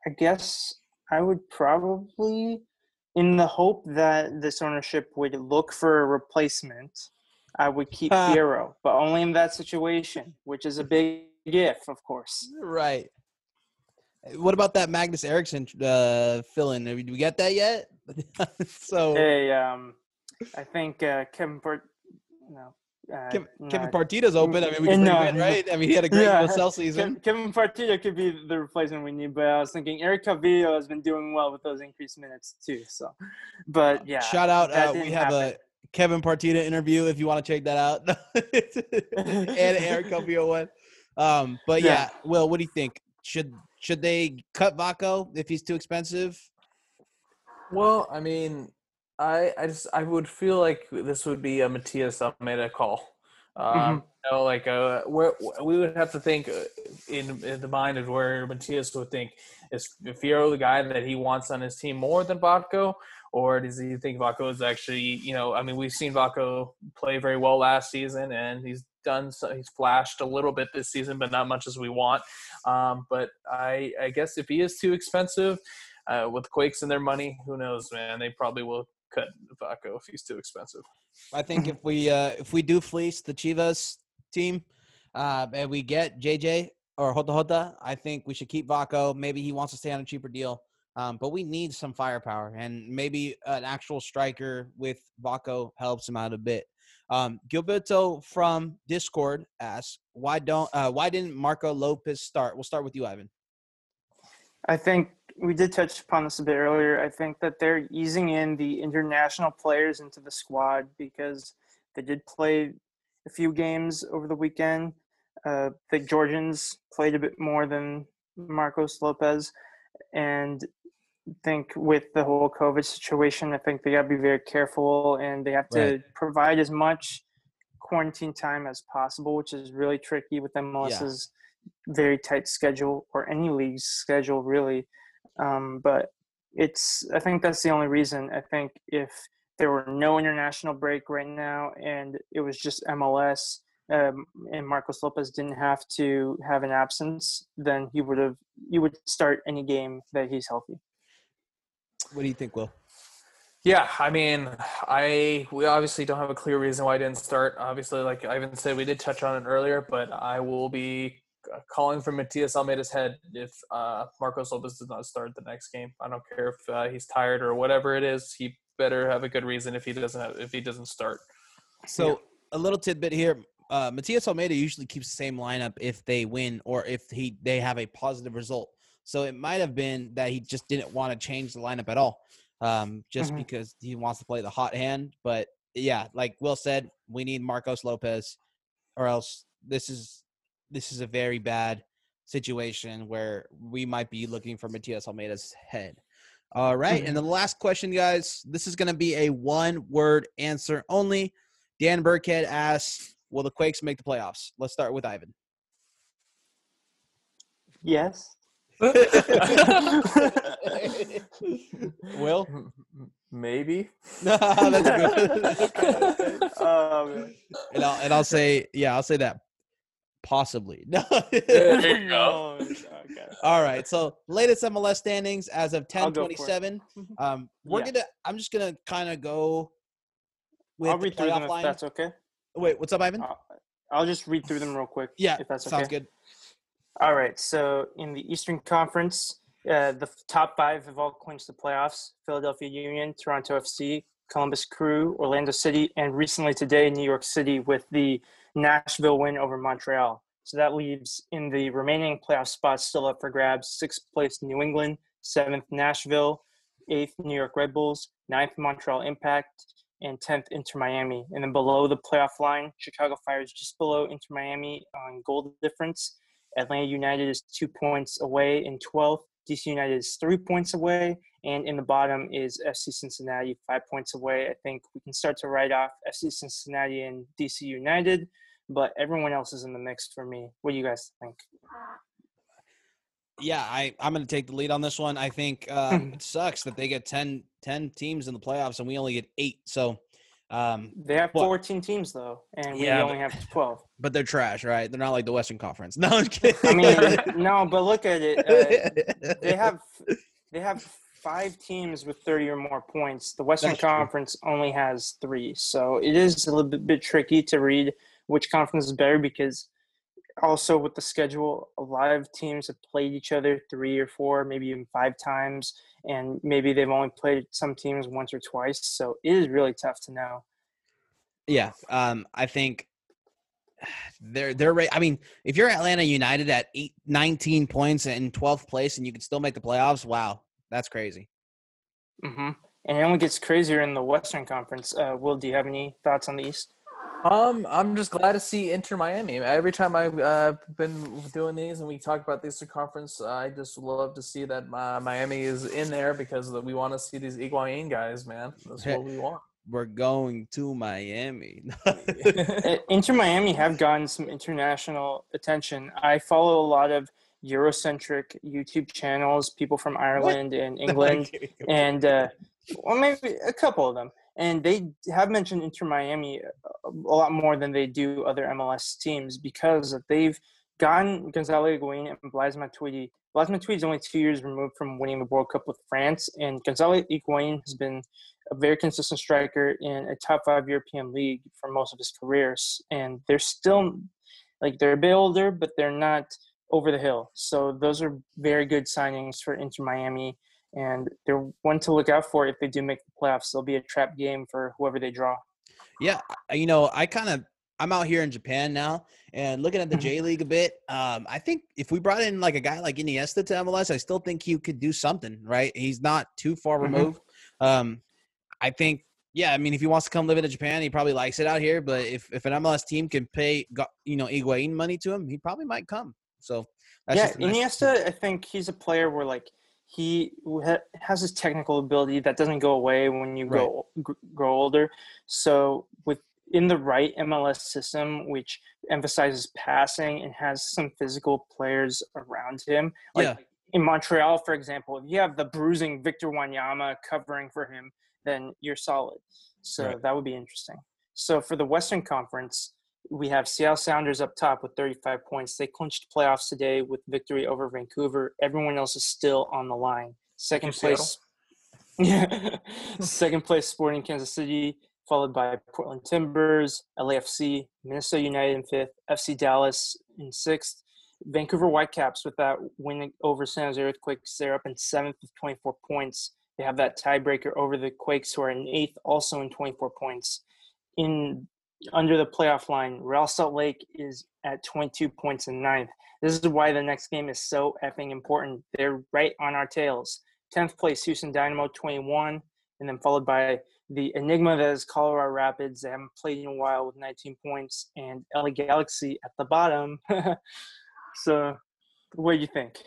I guess I would probably, in the hope that this ownership would look for a replacement, I would keep Ah. Fierro, but only in that situation, which is a big if, of course. right. What about that Magnus Eriksson uh, fill in? Did we get that yet? so Hey, um, I think uh, Kevin Port, no, uh, Kevin, Kevin no, Partida's open. I mean, we can No. bring him in, right? I mean, he had a great Yeah. USL season. Kevin Partida could be the replacement we need, but I was thinking Eric Calvillo has been doing well with those increased minutes too. So, but yeah, Shout out. Uh, we have happen. a Kevin Partida interview if you want to check that out. and Eric Calvillo one. Um, but yeah. Yeah. Will, what do you think? Should should they cut Vako if he's too expensive? Well, I mean, I I just I would feel like this would be a Matias Almeyda call. Um, You know, like uh, where we would have to think uh, in, in the mind of where Matias would think is Fierro the guy that he wants on his team more than Vako, or does he think Vako is actually you know I mean we've seen Vako play very well last season and he's done so, he's flashed a little bit this season but not much as we want. Um, but I I guess if he is too expensive uh, with Quakes and their money, who knows, man? They probably will cut Vako if he's too expensive. I think if we uh, if we do fleece the Chivas team uh, and we get JJ or Hota Hota, I think we should keep Vako. Maybe he wants to stay on a cheaper deal. Um, but we need some firepower, and maybe an actual striker with Vako helps him out a bit. Um, Gilberto from Discord asks, "Why don't uh, Why didn't Marco Lopez start?" We'll start with you, Ivan. I think we did touch upon this a bit earlier. I think that they're easing in the international players into the squad because they did play a few games over the weekend. Uh, the Georgians played a bit more than Marcos Lopez, and I think with the whole COVID situation, I think they got to be very careful and they have to Right. provide as much quarantine time as possible, which is really tricky with MLS's very tight schedule or any league's schedule really. Um, but it's I think that's the only reason. I think if there were no international break right now, and it was just MLS, um, and Marcos Lopez didn't have to have an absence, then he would have you would start any game that he's healthy. What do you think, Will? Yeah, I mean, I we obviously don't have a clear reason why I didn't start. Obviously, like Ivan said, we did touch on it earlier, but I will be calling for Matias Almeyda's head if uh, Marcos Lopez does not start the next game. I don't care if uh, he's tired or whatever it is. He better have a good reason if he doesn't have, if he doesn't start. So yeah. a little tidbit here. Uh, Matias Almeyda usually keeps the same lineup if they win or if he they have a positive result. So it might have been that he just didn't want to change the lineup at all um, just mm-hmm. because he wants to play the hot hand. But yeah, like Will said, we need Marcos Lopez, or else this is this is a very bad situation where we might be looking for Matias Almeyda's head. All right, mm-hmm. and the last question, guys. This is going to be a one-word answer only. Dan Burkhead asks, "Will the Quakes make the playoffs?" Let's start with Ivan. Yes. Will? Maybe. that's good. um, and I'll and I'll say yeah, I'll say that possibly. No. there you go. Okay. All right. So latest MLS standings as of ten twenty seven. Um, we're yeah. gonna. I'm just gonna kind of go. With I'll read through them line. if that's okay. Wait, what's up, Ivan? Uh, I'll just read through them real quick. Yeah, if that's okay. Sounds good. All right. So in the Eastern Conference, uh, the top five have all clinched the playoffs: Philadelphia Union, Toronto FC, Columbus Crew, Orlando City, and recently today New York City with the Nashville win over Montreal. So that leaves in the remaining playoff spots still up for grabs: sixth place New England, seventh Nashville, eighth New York Red Bulls, ninth Montreal Impact, and 10th Inter Miami. And then below the playoff line, Chicago Fire is just below Inter Miami on goal difference, Atlanta United is two points away in 12th. DC United is three points away. And in the bottom is FC Cincinnati, five points away. I think we can start to write off FC Cincinnati and DC United, but everyone else is in the mix for me. What do you guys think? Yeah, I, I'm going to take the lead on this one. I think uh, it sucks that they get 10, 10 teams in the playoffs and we only get eight. So um, they have 14 teams though, and we yeah, only but, have 12. But they're trash, right? They're not like the Western Conference. No, I'm kidding. I mean, no, but look at it. Uh, they have they have five teams with 30 or more points. The Western That's Conference true. only has three, so it is a little bit, bit tricky to read which conference is better because also with the schedule, a lot of teams have played each other three or four, maybe even five times and maybe they've only played some teams once or twice. So it is really tough to know. Yeah, um, I think they're they're. I mean, if you're Atlanta United at eight, 19 points in 12th place and you can still make the playoffs, wow, that's crazy. Mm-hmm. And it only gets crazier in the Western Conference. Uh, Will, do you have any thoughts on the East? Um, I'm just glad to see Inter Miami. Every time I've uh, been doing these and we talk about the Eastern Conference, I just love to see that uh, Miami is in there because we want to see these Higuain guys, man. That's what we want. We're going to Miami. Inter Miami have gotten some international attention. I follow a lot of Eurocentric YouTube channels, people from Ireland what? and England, and uh, well, maybe a couple of them and they have mentioned Inter Miami uh, a lot more than they do other MLS teams because they've gotten Gonzalo Higuain and Blaise Matuidi. Blaise Matuidi is only two years removed from winning the World Cup with France, and Gonzalo Higuain has been a very consistent striker in a top five European league for most of his careers. And they're still like they're a bit older, but they're not over the hill. So those are very good signings for Inter Miami and they're one to look out for if they do make the playoffs. They'll be a trap game for whoever they draw. Yeah, you know, I kind of I'm out here in Japan now and looking at the. J League a bit. Um, I think if we brought in like a guy like Iniesta to MLS, I still think he could do something. Right? He's not too far mm-hmm. removed. Um, I think. Yeah, I mean, if he wants to come live in Japan, he probably likes it out here. But if, if an MLS team can pay, you know, Higuain money to him, he probably might come. So yeah, Iniesta, I think he's a player where like he has his technical ability that doesn't go away when you right. go grow older. So with in the right MLS system, which emphasizes passing and has some physical players around him, like yeah. in Montreal, for example, if you have the bruising Victor Wanyama covering for him, then you're solid. So Right. that would be interesting. So for the Western Conference, we have Seattle Sounders up top with 35 points. They clinched playoffs today with victory over Vancouver. Everyone else is still on the line. Second place, yeah. Second place, Sporting Kansas City, followed by Portland Timbers, LAFC, Minnesota United in fifth, FC Dallas in sixth, Vancouver Whitecaps with that win over San Jose Earthquakes. They're up in seventh with 24 points. They have that tiebreaker over the Quakes, who are in eighth, also in 24 points. In under the playoff line, Real Salt Lake is at 22 points in ninth. This is why the next game is so effing important. They're right on our tails. 10th place, Houston Dynamo, 21, and then followed by the enigma that is Colorado Rapids. They haven't played in a while with 19 points, and LA Galaxy at the bottom. so, what do you think?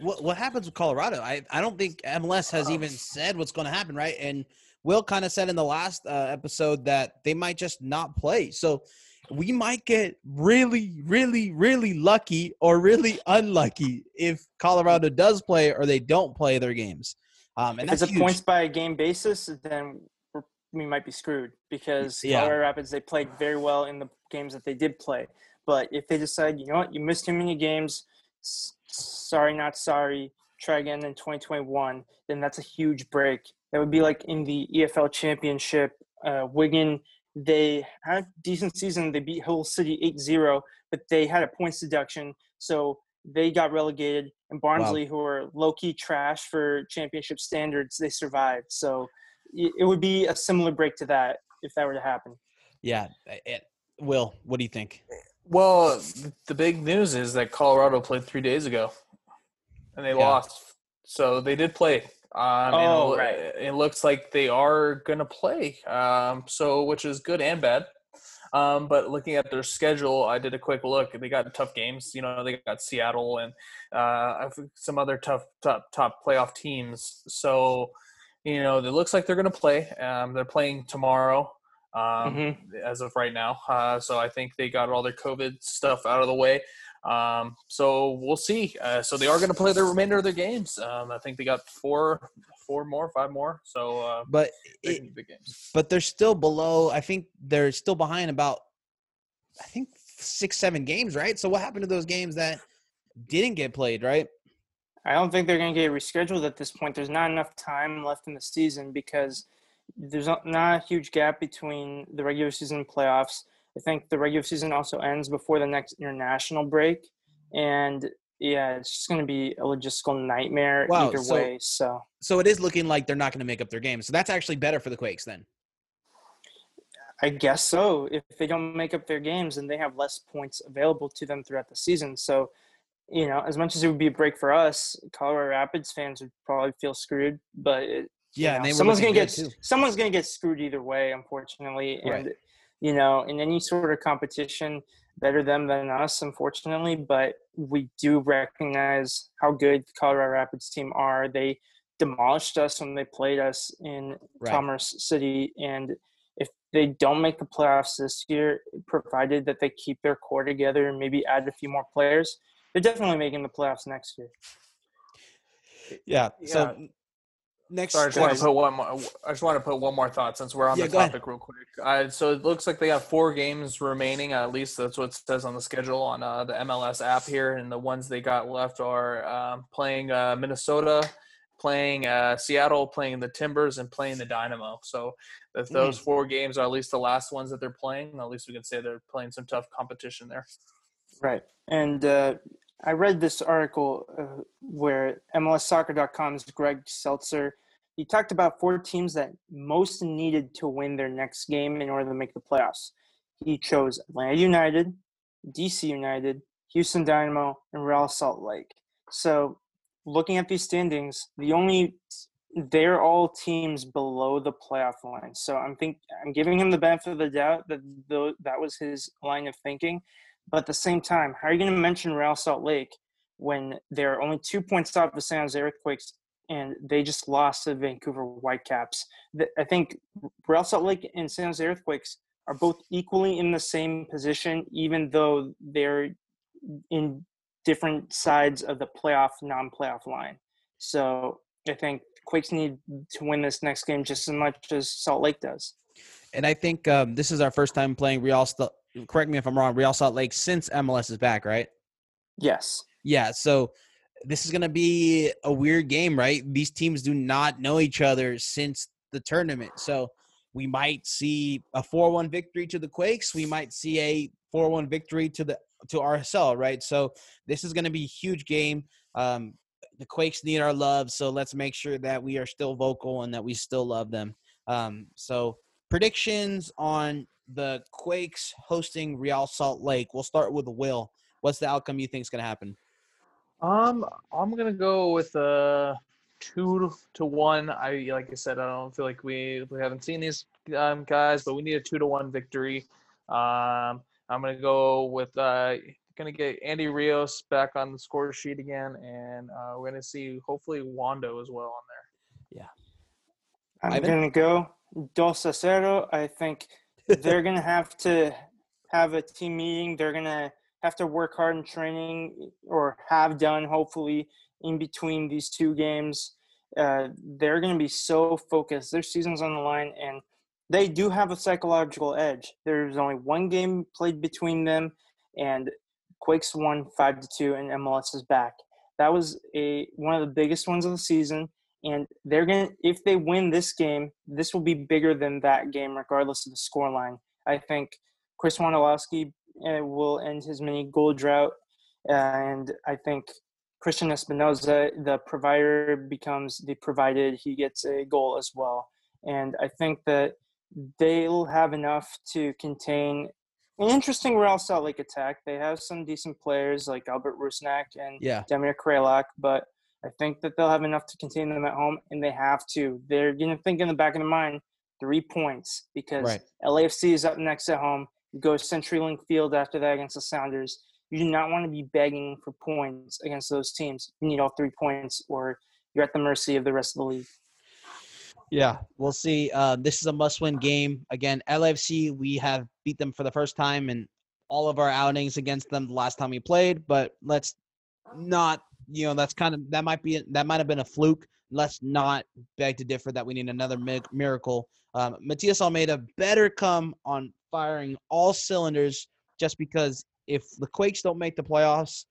What what happens with Colorado? I I don't think MLS has even oh. said what's going to happen, right? And Will kind of said in the last uh, episode that they might just not play. So we might get really, really, really lucky or really unlucky if Colorado does play or they don't play their games. Um, and if that's it's a huge. points by game basis, then we're, might be screwed because Yeah. Colorado Rapids they played very well in the games that they did play. But if they decide, you know what, you missed too many games, sorry, not sorry, try again in 2021, then that's a huge break. That would be like in the EFL Championship. Uh, Wigan, they had a decent season. They beat Hull City 8-0, but they had a points deduction, so they got relegated. And Barnsley, who are low-key trash for championship standards, they survived. So it it would be a similar break to that if that were to happen. yeah. It, Will, what do you think? Well, the big news is that Colorado played three days ago, and they Yeah. lost. So they did play. Um, and it Oh, right. It looks like they are gonna play. Um, so which is good and bad. Um, but looking at their schedule, I did a quick look. They got tough games. You know, they got Seattle and uh, some other tough, top, top playoff teams. So, you know, it looks like they're going to play. Um, they're playing tomorrow um, Mhm. as of right now. Uh, so I think they got all their COVID stuff out of the way. Um, so we'll see. Uh, so they are going to play the remainder of their games. Um, I think they got four, four more, five more. So uh, But big, it, big games. but they're still below. I think they're still behind about, I think six, seven games, right? So what happened to those games that didn't get played, right? I don't think they're going to get rescheduled at this point. There's not enough time left in the season because there's not not a huge gap between the regular season and playoffs. I think the regular season also ends before the next international break, and yeah, it's just going to be a logistical nightmare Wow, either so- way. So So it is looking like they're not going to make up their games. So that's actually better for the Quakes then. I guess so. If they don't make up their games, then they have less points available to them throughout the season. So, you know, as much as it would be a break for us, Colorado Rapids fans would probably feel screwed. But it, you Yeah, know, and they were someone's gonna get too. someone's gonna get screwed either way, unfortunately. Right. And you know, in any sort of competition, better them than us, unfortunately. But we do recognize how good the Colorado Rapids team are. They demolished us when they played us in Right. Commerce City, and if they don't make the playoffs this year, provided that they keep their core together and maybe add a few more players, they're definitely making the playoffs next year. Yeah. Yeah. n- next, Sorry, I just want to put one more. I just want to put one more thought since we're on Yeah, the go ahead. topic real quick. Uh, so it looks like they got four games remaining. At least that's what it says on the schedule on uh, the MLS app here. And the ones they got left are um, playing uh, Minnesota, playing uh, Seattle, playing the Timbers, and playing the Dynamo. So if those four games are at least the last ones that they're playing, at least we can say they're playing some tough competition there. Right. And uh, I read this article uh, where MLSsoccer.com's Greg Seltzer he talked about four teams that most needed to win their next game in order to make the playoffs. He chose Atlanta United, DC United, Houston Dynamo, and Real Salt Lake. So, looking at these standings, the only they're all teams below the playoff line. So I'm think I'm giving him the benefit of the doubt that though that was his line of thinking. But at the same time, how are you going to mention Real Salt Lake when they're only two points off the San Jose Earthquakes and they just lost to Vancouver Whitecaps? I think Real Salt Lake and San Jose Earthquakes are both equally in the same position, even though they're in different sides of the playoff, non-playoff line. So I think Quakes need to win this next game just as much as Salt Lake does. And I think um, this is our first time playing Real. Correct me if I'm wrong. Real Salt Lake since MLS is back, right? Yes. Yeah. So this is going to be a weird game, right? These teams do not know each other since the tournament. So we might see a 4-1 victory to the Quakes. We might see a 4-1 victory to the to RSL, right? So this is going to be a huge game. Um, the Quakes need our love, so let's make sure that we are still vocal and that we still love them. Um, so predictions on the Quakes hosting Real Salt Lake. We'll start with Will. What's the outcome you think is going to happen? Um, I'm gonna go with uh two to one. I like I said, I don't feel like we we haven't seen these um, guys, but we need a two to one victory. Um, I'm gonna go with uh gonna get Andy Rios back on the score sheet again, and uh, we're gonna see hopefully Wondo as well on there. Yeah, I'm Ivan? going to go Dos a Cero. I think they're going to have to have a team meeting. They're going to have to work hard in training or have done, hopefully, in between these two games. Uh, they're going to be so focused. Their season's on the line, and they do have a psychological edge. There's only one game played between them, and Quakes won five to two, and MLS is back. That was a one of the biggest ones of the season and they're gonna if they win this game, this will be bigger than that game, regardless of the scoreline. I think Chris Wondolowski uh, will end his mini goal drought, and I think Cristian Espinoza, the provider, becomes the provided. He gets a goal as well, and I think that they'll have enough to contain an interesting Real Salt Lake attack. They have some decent players like Albert Rusnak and Yeah. Damir Kreilach, but I think that they'll have enough to contain them at home, and they have to. They're going to think in the back of their mind three points because Right. LAFC is up next at home. You go to CenturyLink Field after that against the Sounders. You do not want to be begging for points against those teams. You need all three points, or you're at the mercy of the rest of the league. Yeah, we'll see. Uh, this is a must-win game. Again, LFC, we have beat them for the first time in all of our outings against them the last time we played. But let's not, you know, that's kind of that might be that might have been a fluke. Let's not beg to differ that we need another mi- miracle. Um, Matias Almeyda better come on firing all cylinders, just because if the Quakes don't make the playoffs,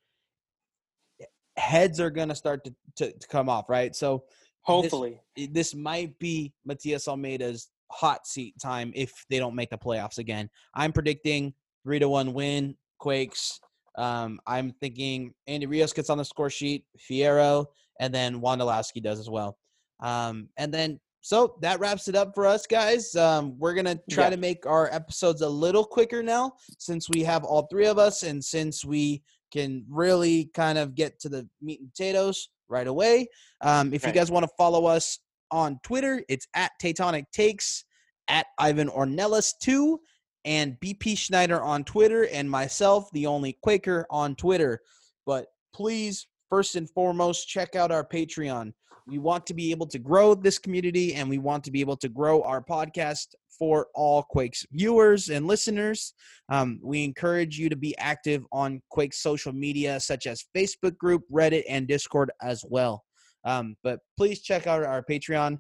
heads are gonna start to, to, to come off, right? So Hopefully, this might be Matias Almeyda's hot seat time if they don't make the playoffs again. I'm predicting three to one win, Quakes. Um, I'm thinking Andy Rios gets on the score sheet, Fierro, and then Wondolowski does as well. Um, and then so that wraps it up for us guys. Um, we're gonna try Yeah. to make our episodes a little quicker now since we have all three of us and since we can really kind of get to the meat and potatoes right away. Um, if you guys want to follow us on Twitter, it's at Tectonic Takes, at Ivan Ornelas2, and BP Schneider on Twitter, and myself, the only Quaker, on Twitter. But please, first and foremost, check out our Patreon. We want to be able to grow this community, and we want to be able to grow our podcast for all Quakes viewers and listeners. Um, we encourage you to be active on Quake's social media, such as Facebook group, Reddit, and Discord as well. Um, but please check out our Patreon.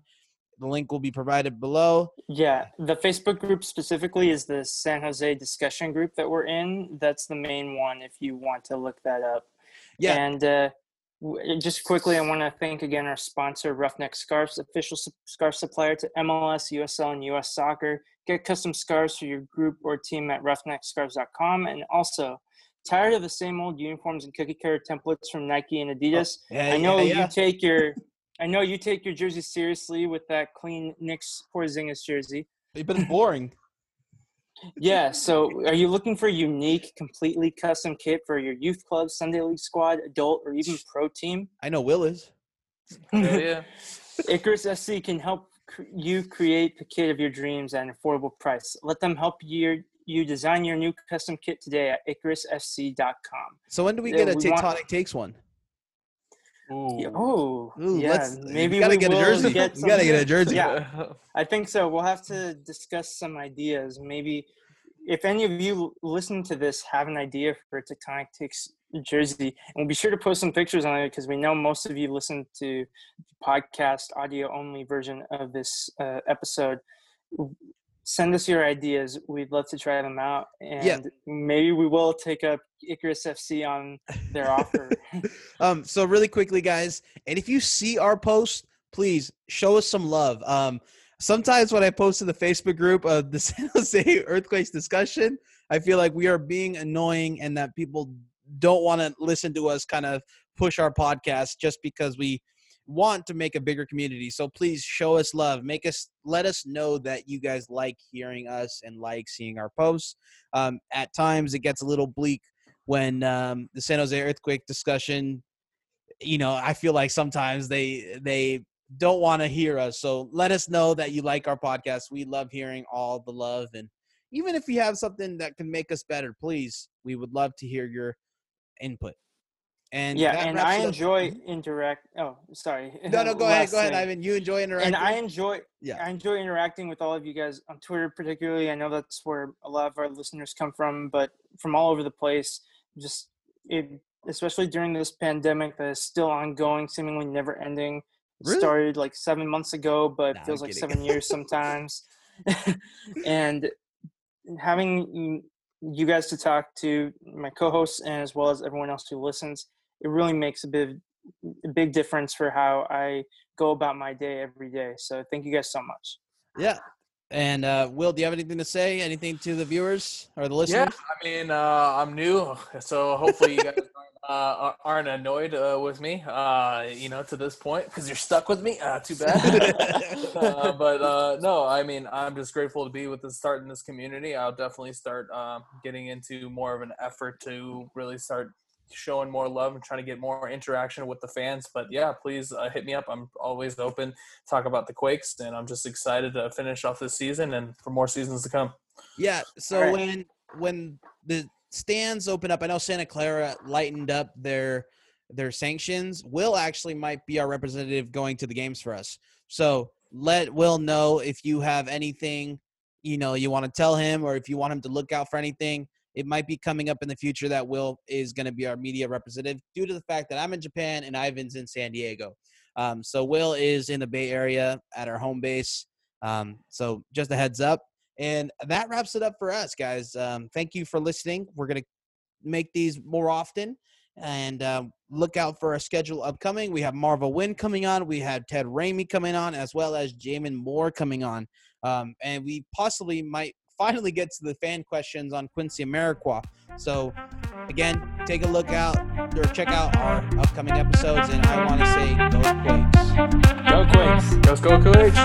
The link will be provided below. yeah. The Facebook group specifically is the San Jose discussion group that we're in. That's the main one. If you want to look that up. Yeah. And uh, just quickly, I want to thank again our sponsor, Roughneck Scarves, official scarf supplier to MLS, USL, and US Soccer. Get custom scarves for your group or team at roughneckscarves.com. And also, tired of the same old uniforms and cookie cutter templates from Nike and Adidas? Yeah, I know yeah, yeah. you take your, I know you take your jersey seriously with that clean Knicks Porzingis jersey. They've been boring. Yeah. So, are you looking for a unique, completely custom kit for your youth club, Sunday league squad, adult, or even pro team? I know Will is. Yeah, yeah. Icarus FC can help cr- you create the kit of your dreams at an affordable price. Let them help you you design your new custom kit today at IcarusFC.com. So when do we Yeah, get a we want- Tectonic Takes one? Yeah, Oh, Ooh, yeah. let's- Maybe we gotta we get a will jersey. Get We gotta get a jersey. Yeah. I think so. We'll have to discuss some ideas. Maybe if any of you listen to this have an idea for a Tectonic Takes jersey, and we'll be sure to post some pictures on it because we know most of you listen to the podcast audio only version of this uh, episode. Send us your ideas. We'd love to try them out, and Yeah. maybe we will take up Icarus FC on their offer. um, so really quickly, guys, and if you see our post, please show us some love. Um, sometimes when I post to the Facebook group of the San Jose Earthquakes discussion, I feel like we are being annoying and that people don't want to listen to us kind of push our podcast just because we want to make a bigger community. So please show us love. Make us let us know that you guys like hearing us and like seeing our posts. Um, at times it gets a little bleak when um, the San Jose earthquake discussion you know i feel like sometimes they they don't want to hear us so let us know that you like our podcast we love hearing all the love and even if you have something that can make us better please we would love to hear your input and yeah, and I it up. enjoy mm-hmm. interact. Oh, sorry. no no go ahead go ahead ivan you enjoy interacting and I enjoy Yeah. I enjoy interacting with all of you guys on Twitter particularly. I know that's where a lot of our listeners come from, but from all over the place. Just it especially during this pandemic that is still ongoing, seemingly never ending. It Really? started like seven months ago, but Nah, I'm feels like kidding. seven years sometimes. and having you guys to talk to, my co-hosts, and as well as everyone else who listens, it really makes a big, a big difference for how I go about my day every day. So thank you guys so much. yeah and uh will do you have anything to say anything to the viewers or the listeners? Yeah, listeners I mean, uh, I'm new, so hopefully you guys aren't, uh, aren't annoyed uh, with me, uh, you know, to this point because you're stuck with me. Uh, too bad. uh, but uh, no, I mean, I'm just grateful to be with the start in this community. I'll definitely start um, getting into more of an effort to really start showing more love and trying to get more interaction with the fans. But yeah, please uh, hit me up. I'm always open to talk about the Quakes, and I'm just excited to finish off this season and for more seasons to come. Yeah. So Alright. when when the stands open up, I know Santa Clara lightened up their their sanctions. Will actually might be our representative going to the games for us. So let Will know if you have anything you know you want to tell him or if you want him to look out for anything. It might be coming up in the future that Will is going to be our media representative due to the fact that I'm in Japan and Ivan's in San Diego. Um, so Will is in the Bay Area at our home base. Um, so just a heads up. And that wraps it up for us, guys. Um, thank you for listening. We're going to make these more often and um, look out for our schedule upcoming. We have Marvell Wynne coming on. We have Ted Ramey coming on, as well as Jamin Moore coming on. Um, and we possibly might finally get to the fan questions on Quincy Amarikwa. So, again, take a look out or check out our upcoming episodes. And I want to say, go Quakes. Go Quakes. Let's go Quakes.